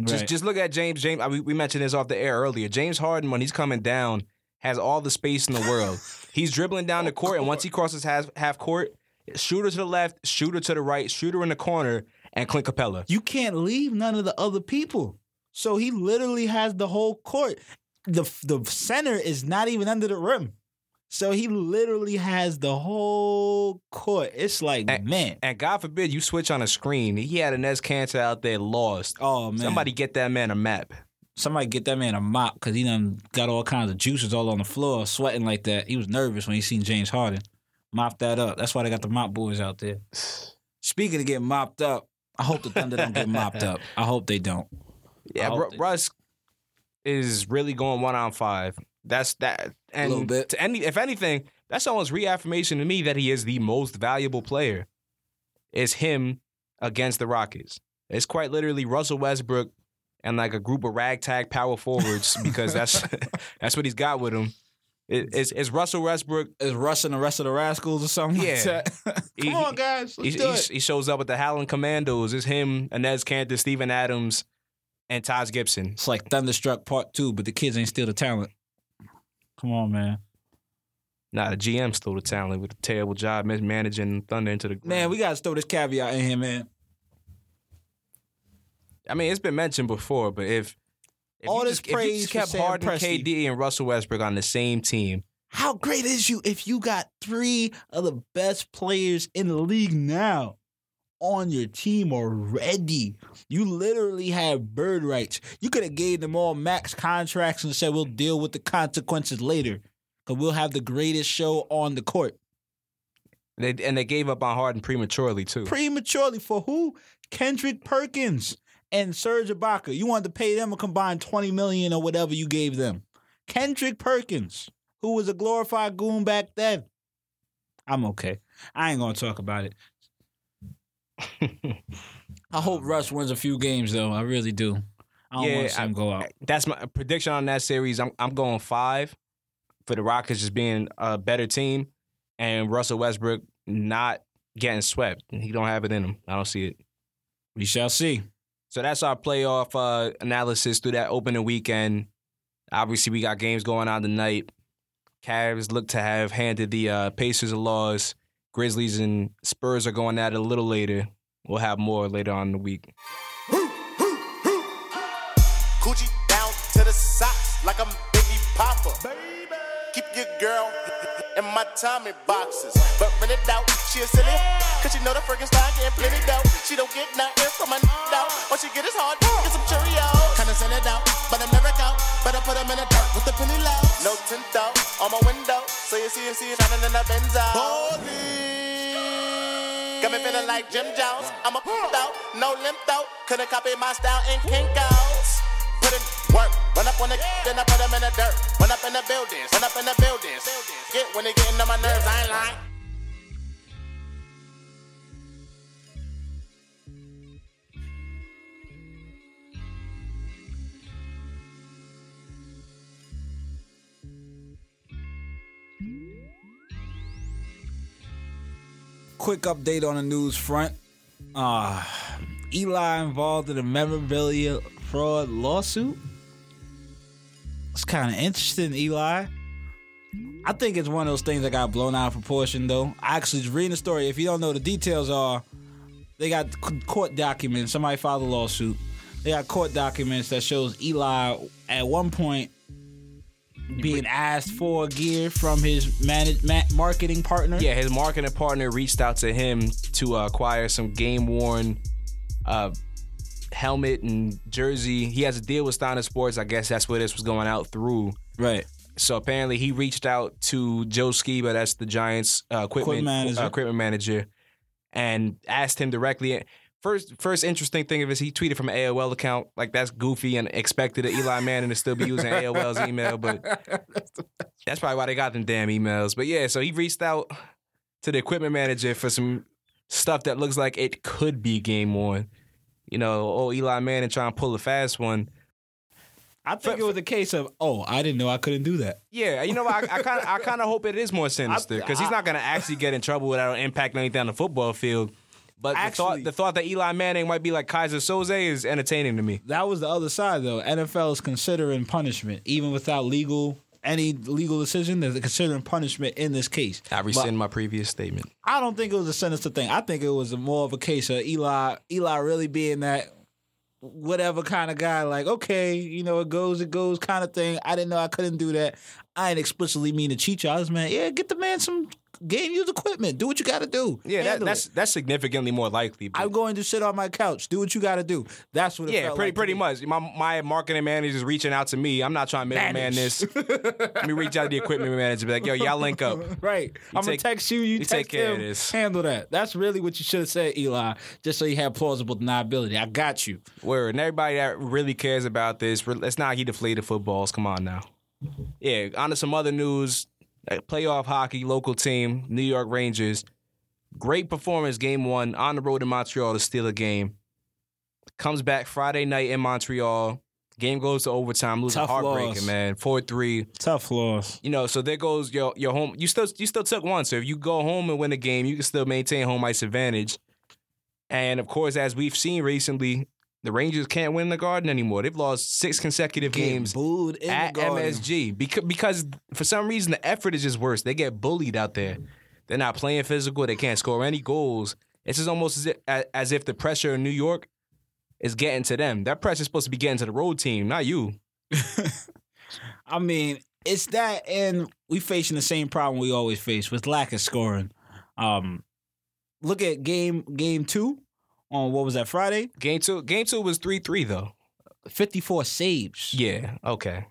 Just Right. just look at James. James, I- we, we mentioned this off the air earlier. James Harden, when he's coming down, has all the space in the world. he's dribbling down the court, and once he crosses half, half court, shooter to the left, shooter to the right, shooter in the corner, and Clint Capela. You can't leave none of the other people. So he literally has the whole court. The the center is not even under the rim. So he literally has the whole court. It's like, man. And God forbid you switch on a screen. He had Enes Kanter out there lost. Oh man. Somebody get that man a map. Somebody get that man a mop because he done got all kinds of juices all on the floor, sweating like that. He was nervous when he seen James Harden. Mop that up. That's why they got the mop boys out there. Speaking of getting mopped up, I hope the Thunder don't get mopped up. I hope they don't. Yeah, Russ is really going one on five. That's that. And Little bit. To any, if anything, that's almost reaffirmation to me that he is the most valuable player. Is him against the Rockets. It's quite literally Russell Westbrook and like a group of ragtag power forwards because that's that's what he's got with him. It's Russell Westbrook. Is Russ and the rest of the Rascals or something Yeah. like that? Come He- on, guys. Let's He, do he, it. he shows up with the Howling Commandos. It's him, Enes Kanter, Steven Adams, and Taj Gibson. It's like Thunderstruck Part Two, but the kids ain't still the talent. Come on, man. Nah, the GM stole the talent with a terrible job mismanaging Thunder into the ground. Man, we gotta throw this caveat in here, man. I mean, it's been mentioned before, but if, if All you this just, if you praise just for kept Sam Harden, Presti. KD, and Russell Westbrook on the same team, How great is you if you got three of the best players in the league now on your team already? You literally have bird rights. You could have gave them all max contracts and said we'll deal with the consequences later. Cause we'll have the greatest show on the court. They, and they gave up on Harden prematurely too. Prematurely for who? Kendrick Perkins and Serge Ibaka. You wanted to pay them a combined 20 million or whatever you gave them. Kendrick Perkins, who was a glorified goon back then. I'm okay. I ain't gonna talk about it. I hope Russ wins a few games though. I really do. I don't want to see him go out. That's my prediction on that series. I'm I'm going five for the Rockets just being a better team, and Russell Westbrook not getting swept. He don't have it in him. I don't see it. We shall see. So that's our playoff uh, analysis through that opening weekend. Obviously, we got games going on tonight. Cavs look to have handed the uh, Pacers a loss. Grizzlies and Spurs are going at it a little later. We'll have more later on in the week. Coochie down to the socks like I'm Biggie Papa. Keep your girl in my Tommy boxes. But when it out, she a silly. Cause she know the freaking style getting plenty dough. She don't get nothing from my out. Oh. All she get is hard, get some Cheerios. Kinda send it out, but I'm never out. Better put them in the dirt with the penny low. No tint out on my window. So you see, you see shining in the Benzo. Got me feeling like Jim Jones. I'm a out, no limp out. Couldn't copy my style in Kinko's. Put in work, run up on the then I put them in the dirt. Run up in the buildings, run up in the buildings. Get when they getting on my nerves, I ain't lying. Quick update on the news front. Uh, Eli involved in a memorabilia fraud lawsuit. It's kind of interesting, Eli. I think it's one of those things that got blown out of proportion, though. I actually just reading the story. If you don't know, the details are they got court documents. Somebody filed a lawsuit. They got court documents that shows Eli at one point being asked for gear from his manage, ma- marketing partner. Yeah, his marketing partner reached out to him to uh, acquire some game worn uh, helmet and jersey. He has a deal with Steiner Sports. I guess that's where this was going out through. Right. So apparently he reached out to Joe Skiba, that's the Giants uh, equipment Equipment manager. uh, equipment manager, and asked him directly. First, first interesting thing of is he tweeted from an AOL account. Like that's goofy and expected of Eli Manning to still be using AOL's email, but that's probably why they got them damn emails. But yeah, so he reached out to the equipment manager for some stuff that looks like it could be game one. You know, oh Eli Manning trying to pull a fast one. I think it was a case of, oh, I didn't know I couldn't do that. Yeah, you know. I kind of, I kind of hope it is more sinister because he's not going to actually get in trouble without impacting anything on the football field. But the thought, the thought that Eli Manning might be like Keyser Söze is entertaining to me. That was the other side, though. NFL is considering punishment, even without legal any legal decision. They're considering punishment in this case. I But rescind my previous statement. I don't think it was a sinister thing. I think it was a more of a case of Eli, Eli really being that whatever kind of guy. Like, okay, you know, it goes, it goes, kind of thing. I didn't know I couldn't do that. I didn't explicitly mean to cheat you. I was man, yeah, get the man some game use equipment. Do what you got to do. Yeah, that, that's it. that's significantly more likely. I'm going to sit on my couch. Do what you got to do. That's what. It yeah, pretty like pretty much. My my marketing manager is reaching out to me. I'm not trying to middleman Manage. this. Let me reach out to the equipment manager. Be like, yo, y'all link up. Right. I'm gonna take- text you. You, you text take care of this. Handle that. That's really what you should have said, Eli. Just so you have plausible deniability. I got you. Word. And everybody that really cares about this, let's not get deflated footballs. Come on now. Yeah, on to some other news. Playoff hockey, local team, New York Rangers. Great performance game one on the road in Montreal to steal a game. Comes back Friday night in Montreal. Game goes to overtime, losing Tough heartbreaking, loss. man. Four three. Tough loss. You know, so there goes your your home. You still you still took one. So if you go home and win the game, you can still maintain home ice advantage. And of course, as we've seen recently, the Rangers can't win the Garden anymore. They've lost six consecutive Get games booed at. MSG because because for some reason the effort is just worse. They get bullied out there. They're not playing physical. They can't score any goals. It's just almost as if, as if the pressure in New York is getting to them. That pressure is supposed to be getting to the road team, not you. I mean, it's that, and we facing the same problem we always face with lack of scoring. Um, look at game game two on what was that Friday? Game two, game two was three three though. Fifty four saves. Yeah. Okay.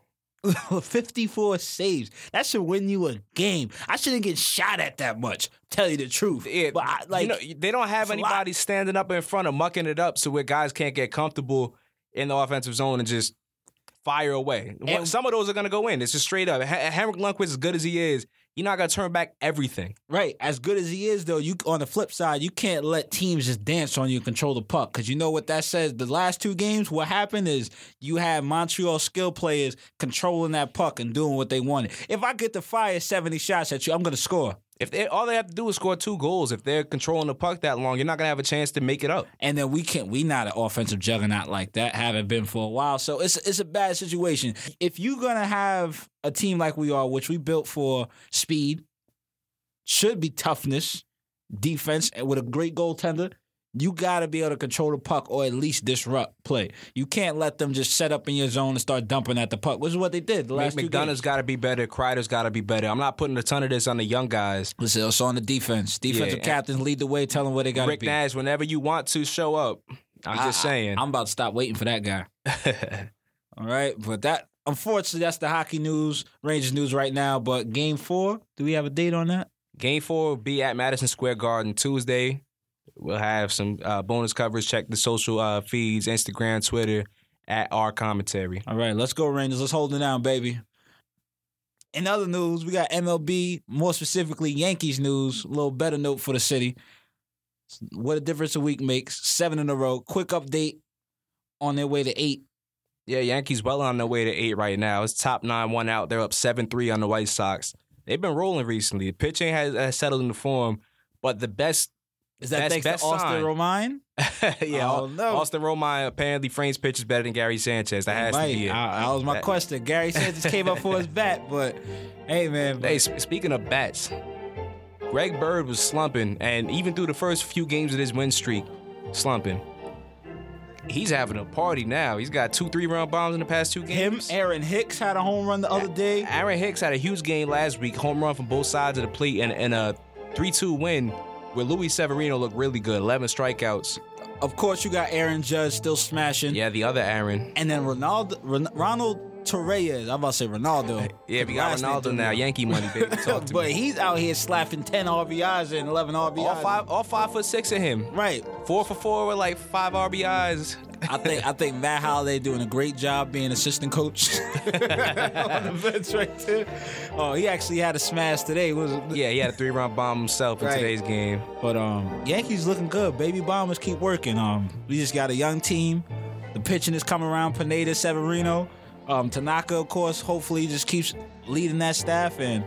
54 saves. That should win you a game. I shouldn't get shot at that much. Tell you the truth. Yeah, but I, like you know, they don't have anybody standing up in front of mucking it up, so where guys can't get comfortable in the offensive zone and just fire away. And- Some of those are gonna go in. It's just straight up. Ha- Henrik Lundqvist, as good as he is, you're not gonna turn back everything. Right. As good as he is, though, you on the flip side, you can't let teams just dance on you and control the puck. Because you know what that says? The last two games, what happened is you had Montreal skill players controlling that puck and doing what they wanted. If I get to fire 70 shots at you, I'm to score. If they all they have to do is score two goals, if they're controlling the puck that long, you're not gonna have a chance to make it up. And then we can't. We not an offensive juggernaut like that. Haven't been for a while. So it's it's a bad situation. If you're gonna have a team like we are, which we built for speed, should be toughness, defense, and with a great goaltender, you got to be able to control the puck or at least disrupt play. You can't let them just set up in your zone and start dumping at the puck, which is what they did the last McDonagh's got to be better. Kreider's got to be better. I'm not putting a ton of this on the young guys. Listen, it's on the defense. Defensive Yeah. captains lead the way, tell them where they got to be. Rick. Nash, whenever you want to show up, I'm just I- I- saying. I'm about to stop waiting for that guy. All right, but that unfortunately that's the hockey news, Rangers news right now. But game four, do we have a date on that? Game four will be at Madison Square Garden Tuesday. We'll have some uh, bonus coverage. Check the social uh, feeds, Instagram, Twitter, at our commentary. All right, let's go Rangers. Let's hold it down, baby. In other news, we got MLB, more specifically Yankees news. A little better note for the city. What a difference a week makes. Seven in a row. Quick update on their way to eight. Yeah, Yankees well on their way to eight right now. It's top nine, one out. They're up seven three on the White Sox. They've been rolling recently. Pitching has, has settled into form, but the best Is that thanks to Austin sign- Romine? yeah, Oh, no. Austin Romine apparently frames pitches better than Gary Sanchez. That has Right. to be it. I- that was my That- question. Gary Sanchez came up for his bat, but hey, man. Hey, speaking of bats, Greg Bird was slumping, and even through the first few games of his win streak, slumping. He's having a party now. He's got two three run bombs in the past two games. Him. Aaron Hicks had a home run the other day. Aaron Hicks had a huge game last week, home run from both sides of the plate, and, and a 3 2 win where Luis Severino looked really good. 11 strikeouts. Of course, you got Aaron Judge still smashing. Yeah, the other Aaron. And then Ronaldo, Ron, Ronald Torreyes. I'm about to say Ronaldo. Yeah, we got Ronaldo now. Yankee money, baby. Talk to but me. he's out here slapping 10 RBIs and 11 RBIs. All five, all five foot six of him. Right. Four for four with like five RBIs. I think I think Matt Holliday doing a great job being assistant coach on the bench right there. Oh, he actually had a smash today. Was? Yeah, he had a three run bomb himself in Right. today's game. But um, Yankees looking good. Baby Bombers keep working. Um, we just got a young team. The pitching is coming around. Pineda, Severino, um, Tanaka, of course. Hopefully, just keeps leading that staff, and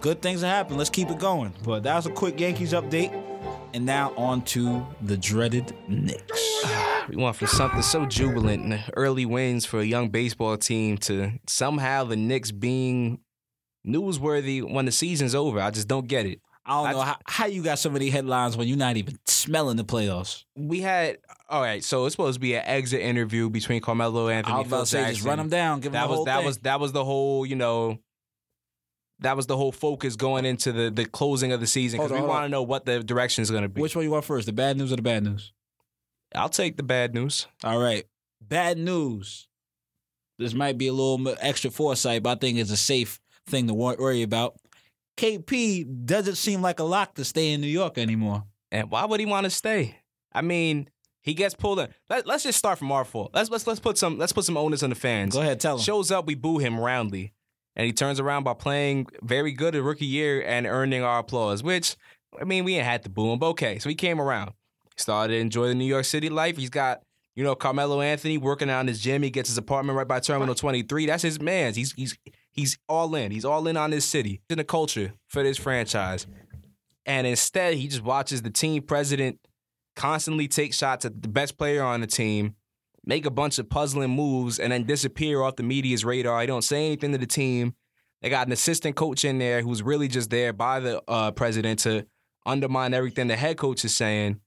good things will happen. Let's keep it going. But that was a quick Yankees update. And now on to the dreaded Knicks. We went from something so jubilant and early wins for a young baseball team to somehow the Knicks being newsworthy when the season's over. I just don't get it. I don't know how, how you got so many headlines when you're not even smelling the playoffs. We had all right, so it's supposed to be an exit interview between Carmelo Anthony. I was and about to say, just run them down, give them that the was that thing. was that was the whole you know. That was the whole focus going into the the closing of the season because we want to know what the direction is going to be. Which one you want first, the bad news or the bad news? I'll take the bad news. All right. Bad news. This might be a little extra foresight, but I think it's a safe thing to worry about. KP doesn't seem like a lock to stay in New York anymore. And why would he want to stay? I mean, he gets pulled in. Let, let's just start from our fault. Let's let's let's put some let's put some onus on the fans. Go ahead, tell him. Shows up, we boo him roundly, and he turns around by playing very good at rookie year and earning our applause. Which I mean, we ain't had to boo him, but okay. So he came around, started to enjoy the New York City life. He's got you know Carmelo Anthony working out in his gym. He gets his apartment right by Terminal Twenty Three. That's his man's. He's he's he's all in. He's all in on this city, in the culture for this franchise. And instead, he just watches the team president constantly take shots at the best player on the team, make a bunch of puzzling moves, and then disappear off the media's radar. He don't say anything to the team. They got an assistant coach in there who's really just there by the uh, president to undermine everything the head coach is saying.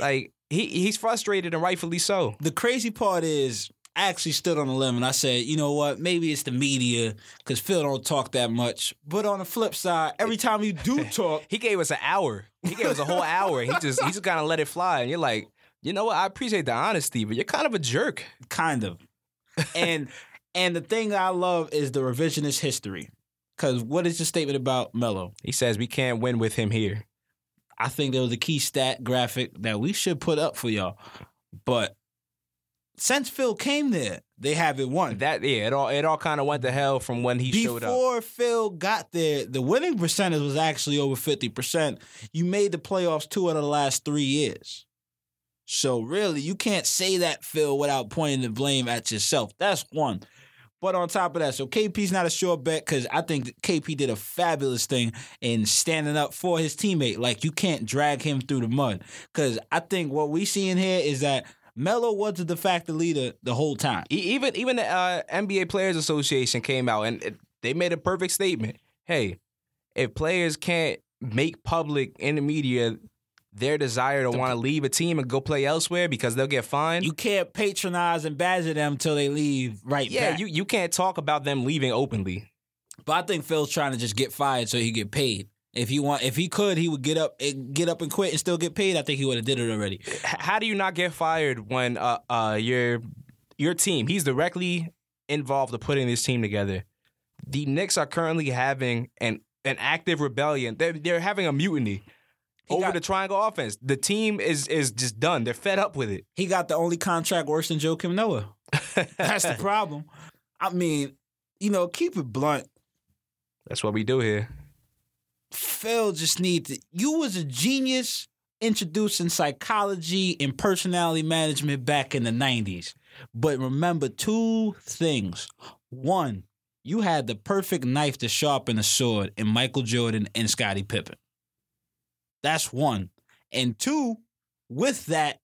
Like he he's frustrated and rightfully so. The crazy part is I actually stood on a limb and I said, you know what? Maybe it's the media because Phil don't talk that much. But on the flip side, every time you do talk, he gave us an hour. He gave us a whole hour. He just he just kind of let it fly, and you're like, you know what? I appreciate the honesty, but you're kind of a jerk. kind of. And and the thing I love is the revisionist history. Because what is your statement about Melo? He says we can't win with him here. I think there was a key stat graphic that we should put up for y'all. But since Phil came there, they haven't won. That yeah, it all it all kind of went to hell from when he showed up. Before Phil got there, the winning percentage was actually over 50%. You made the playoffs two out of the last three years. So really, you can't say that, Phil, without pointing the blame at yourself. That's one. But on top of that, so KP's not a sure bet because I think KP did a fabulous thing in standing up for his teammate. Like you can't drag him through the mud. Because I think what we see in here is that Melo was the de facto leader the whole time. Even even the uh, NBA Players Association came out and they made a perfect statement. Hey, if players can't make public in the media their desire to want to leave a team and go play elsewhere because they'll get fined, You can't patronize and badger them until they leave right yeah, back. you you can't talk about them leaving openly. But I think Phil's trying to just get fired so he get paid. If he want, if he could, he would get up, and get up and quit and still get paid. I think he would have did it already. How do you not get fired when uh uh your your team he's directly involved with putting this team together? The Knicks are currently having an an active rebellion. They're they're having a mutiny over got- the triangle offense. The team is is just done. They're fed up with it. He got the only contract worse than Joakim Noah. That's the problem. I mean, you know, keep it blunt. That's what we do here. Phil just needs to. You was a genius introducing psychology and personality management back in the 90s. But remember two things. One, you had the perfect knife to sharpen a sword in Michael Jordan and Scottie Pippen. That's one. And two, with that,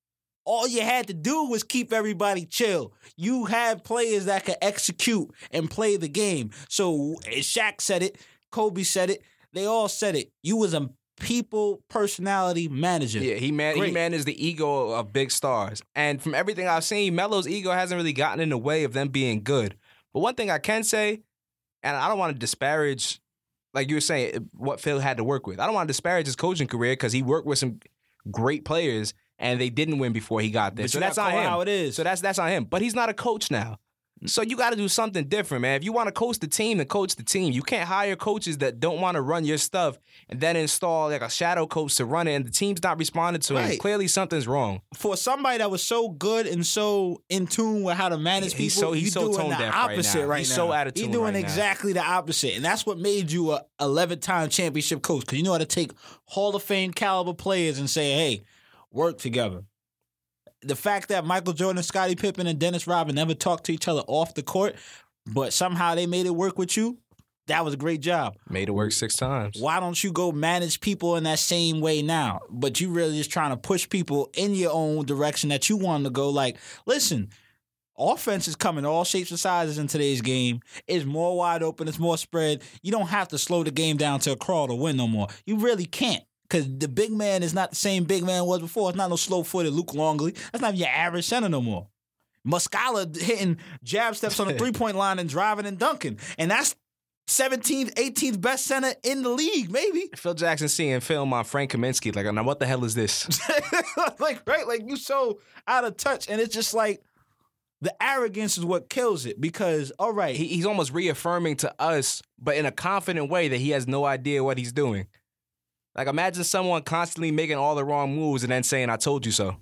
all you had to do was keep everybody chill. You had players that could execute and play the game. So Shaq said it, Kobe said it, they all said it. You was a people personality manager. Yeah, he man he Great. managed the ego of big stars. And from everything I've seen, Melo's ego hasn't really gotten in the way of them being good. But one thing I can say, and I don't want to disparage, like you were saying, what Phil had to work with. I don't want to disparage his coaching career because he worked with some great players and they didn't win before he got there. But so that's on him. how it is. So that's that's on him. But he's not a coach now. Mm. So you got to do something different, man. If you want to coach the team, then coach the team. You can't hire coaches that don't want to run your stuff and then install like a shadow coach to run it, and the team's not responding to. Right. Clearly, something's wrong. For somebody that was so good and so in tune with how to manage He's people, so- he's so doing tone the deaf right opposite now. right, He's now. so out of He's doing right now. exactly the opposite, and that's what made you a 11 time championship coach because you know how to take Hall of Fame caliber players and say, "Hey, work together." The fact that Michael Jordan, Scottie Pippen, and Dennis Rodman never talked to each other off the court, but somehow they made it work with you. That was a great job. Made it work six times. Why don't you go manage people in that same way now? But you really just trying to push people in your own direction that you want them to go. Like, listen, offense is coming all shapes and sizes in today's game. It's more wide open. It's more spread. You don't have to slow the game down to a crawl to win no more. You really can't. Because the big man is not the same big man was before. It's not no slow footed Luke Longley. That's not your average center no more. Muscala hitting jab steps on the three point line and driving and dunking. And that's 17th, 18th best center in the league, maybe. Phil Jackson seeing film on Frank Kaminsky, like, now what the hell is this? like, right? Like, you so out of touch. And it's just like the arrogance is what kills it because, all right. he, he's almost reaffirming to us, but in a confident way that he has no idea what he's doing. Like, imagine someone constantly making all the wrong moves and then saying, I told you so.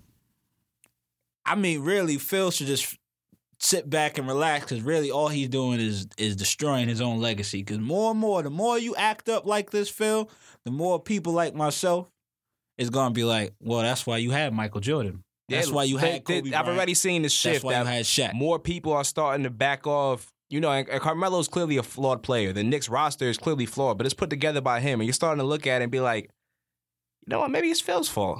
I mean, really, Phil should just sit back and relax because really all he's doing is is destroying his own legacy. Because more and more, the more you act up like this, Phil, the more people like myself is gonna be like, well, that's why you had Michael Jordan. That's Yeah, why you had they-. I've already seen this That's shift. why you had Shaq. More people are starting to back off. You know, and, and Carmelo's clearly a flawed player. The Knicks roster is clearly flawed, but it's put together by him. And you're starting to look at it and be like, you know what? Maybe it's Phil's fault.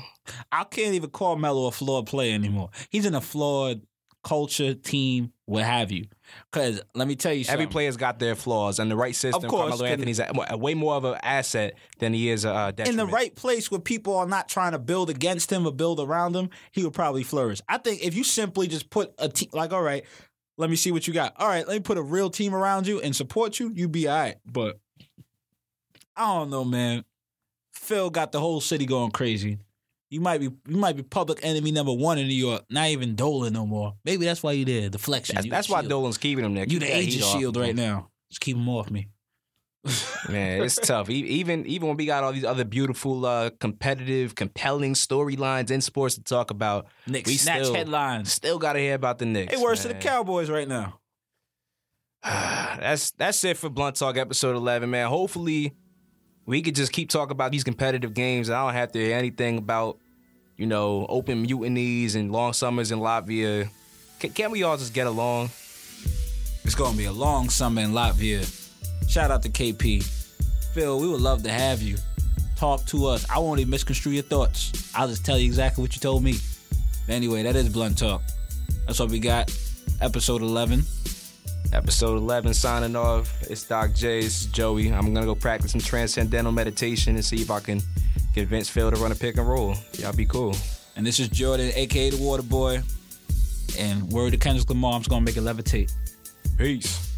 I can't even call Melo a flawed player anymore. He's in a flawed culture, team, what have you. Because let me tell you something. Every player's got their flaws, and the right system. Of course, Carmelo Anthony's a, a way more of an asset than he is a uh, in the right place where people are not trying to build against him or build around him, he would probably flourish. I think if you simply just put a team, like, all right, Let me see what you got. All right, let me put a real team around you and support you. You be all right. But I don't know, man. Phil got the whole city going crazy. You might be you might be public enemy number one in New York. Not even Dolan no more. Maybe that's why you there. Deflection. That's, that's why. Dolan's keeping him there. You the agent shield him. right now. Just keep him off me. Man, it's tough. Even even when we got all these other beautiful, uh, competitive, compelling storylines in sports to talk about, Knicks we snatch still, headlines. Still got to hear about the Knicks. Hey, worse to the. Cowboys right now. that's that's it for Blunt Talk episode eleven, man. Hopefully, we could just keep talking about these competitive games. and I don't have to hear anything about, you know, open mutinies and long summers in Latvia. Can, can't we all just get along? It's gonna be a long summer in Latvia. Shout out to KP. Phil, we would love to have you. Talk to us. I won't even misconstrue your thoughts. I'll just tell you exactly what you told me. Anyway, that is Blunt Talk. That's what we got. Episode 11. Episode 11 signing off. It's Doc J. It's Joey. I'm going to go practice some transcendental meditation and see if I can convince Phil to run a pick and roll. Y'all be cool. And this is Jordan, aka the Water Boy. And word to Kendrick Lamar, I'm just gonna make it levitate. Peace.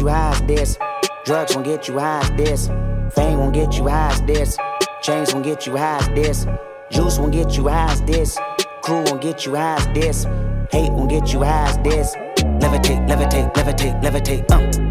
You high as this. Drugs won't get you high as this. Fame won't get you high as this. Chains won't get you high as this. Juice won't get you high as this. Crew won't get you high as this. Hate won't get you high as this. Levitate, levitate, levitate, levitate. Uh.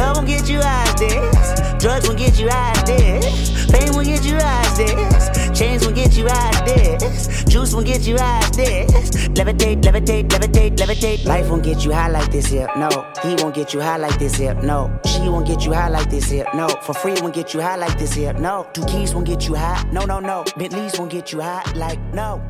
Love won't get you high as this. Drugs won't get you high as this. Fame won't get you high as this. Chains won't get you high as this. Juice won't get you high as this. Levitate, levitate, levitate, levitate. Life won't get you high like this here. No. He won't get you high like this here. No. She won't get you high like this here. No. For free won't get you high like this here. No. Two keys won't get you high. No, no, no. Bentleys won't get you high like no.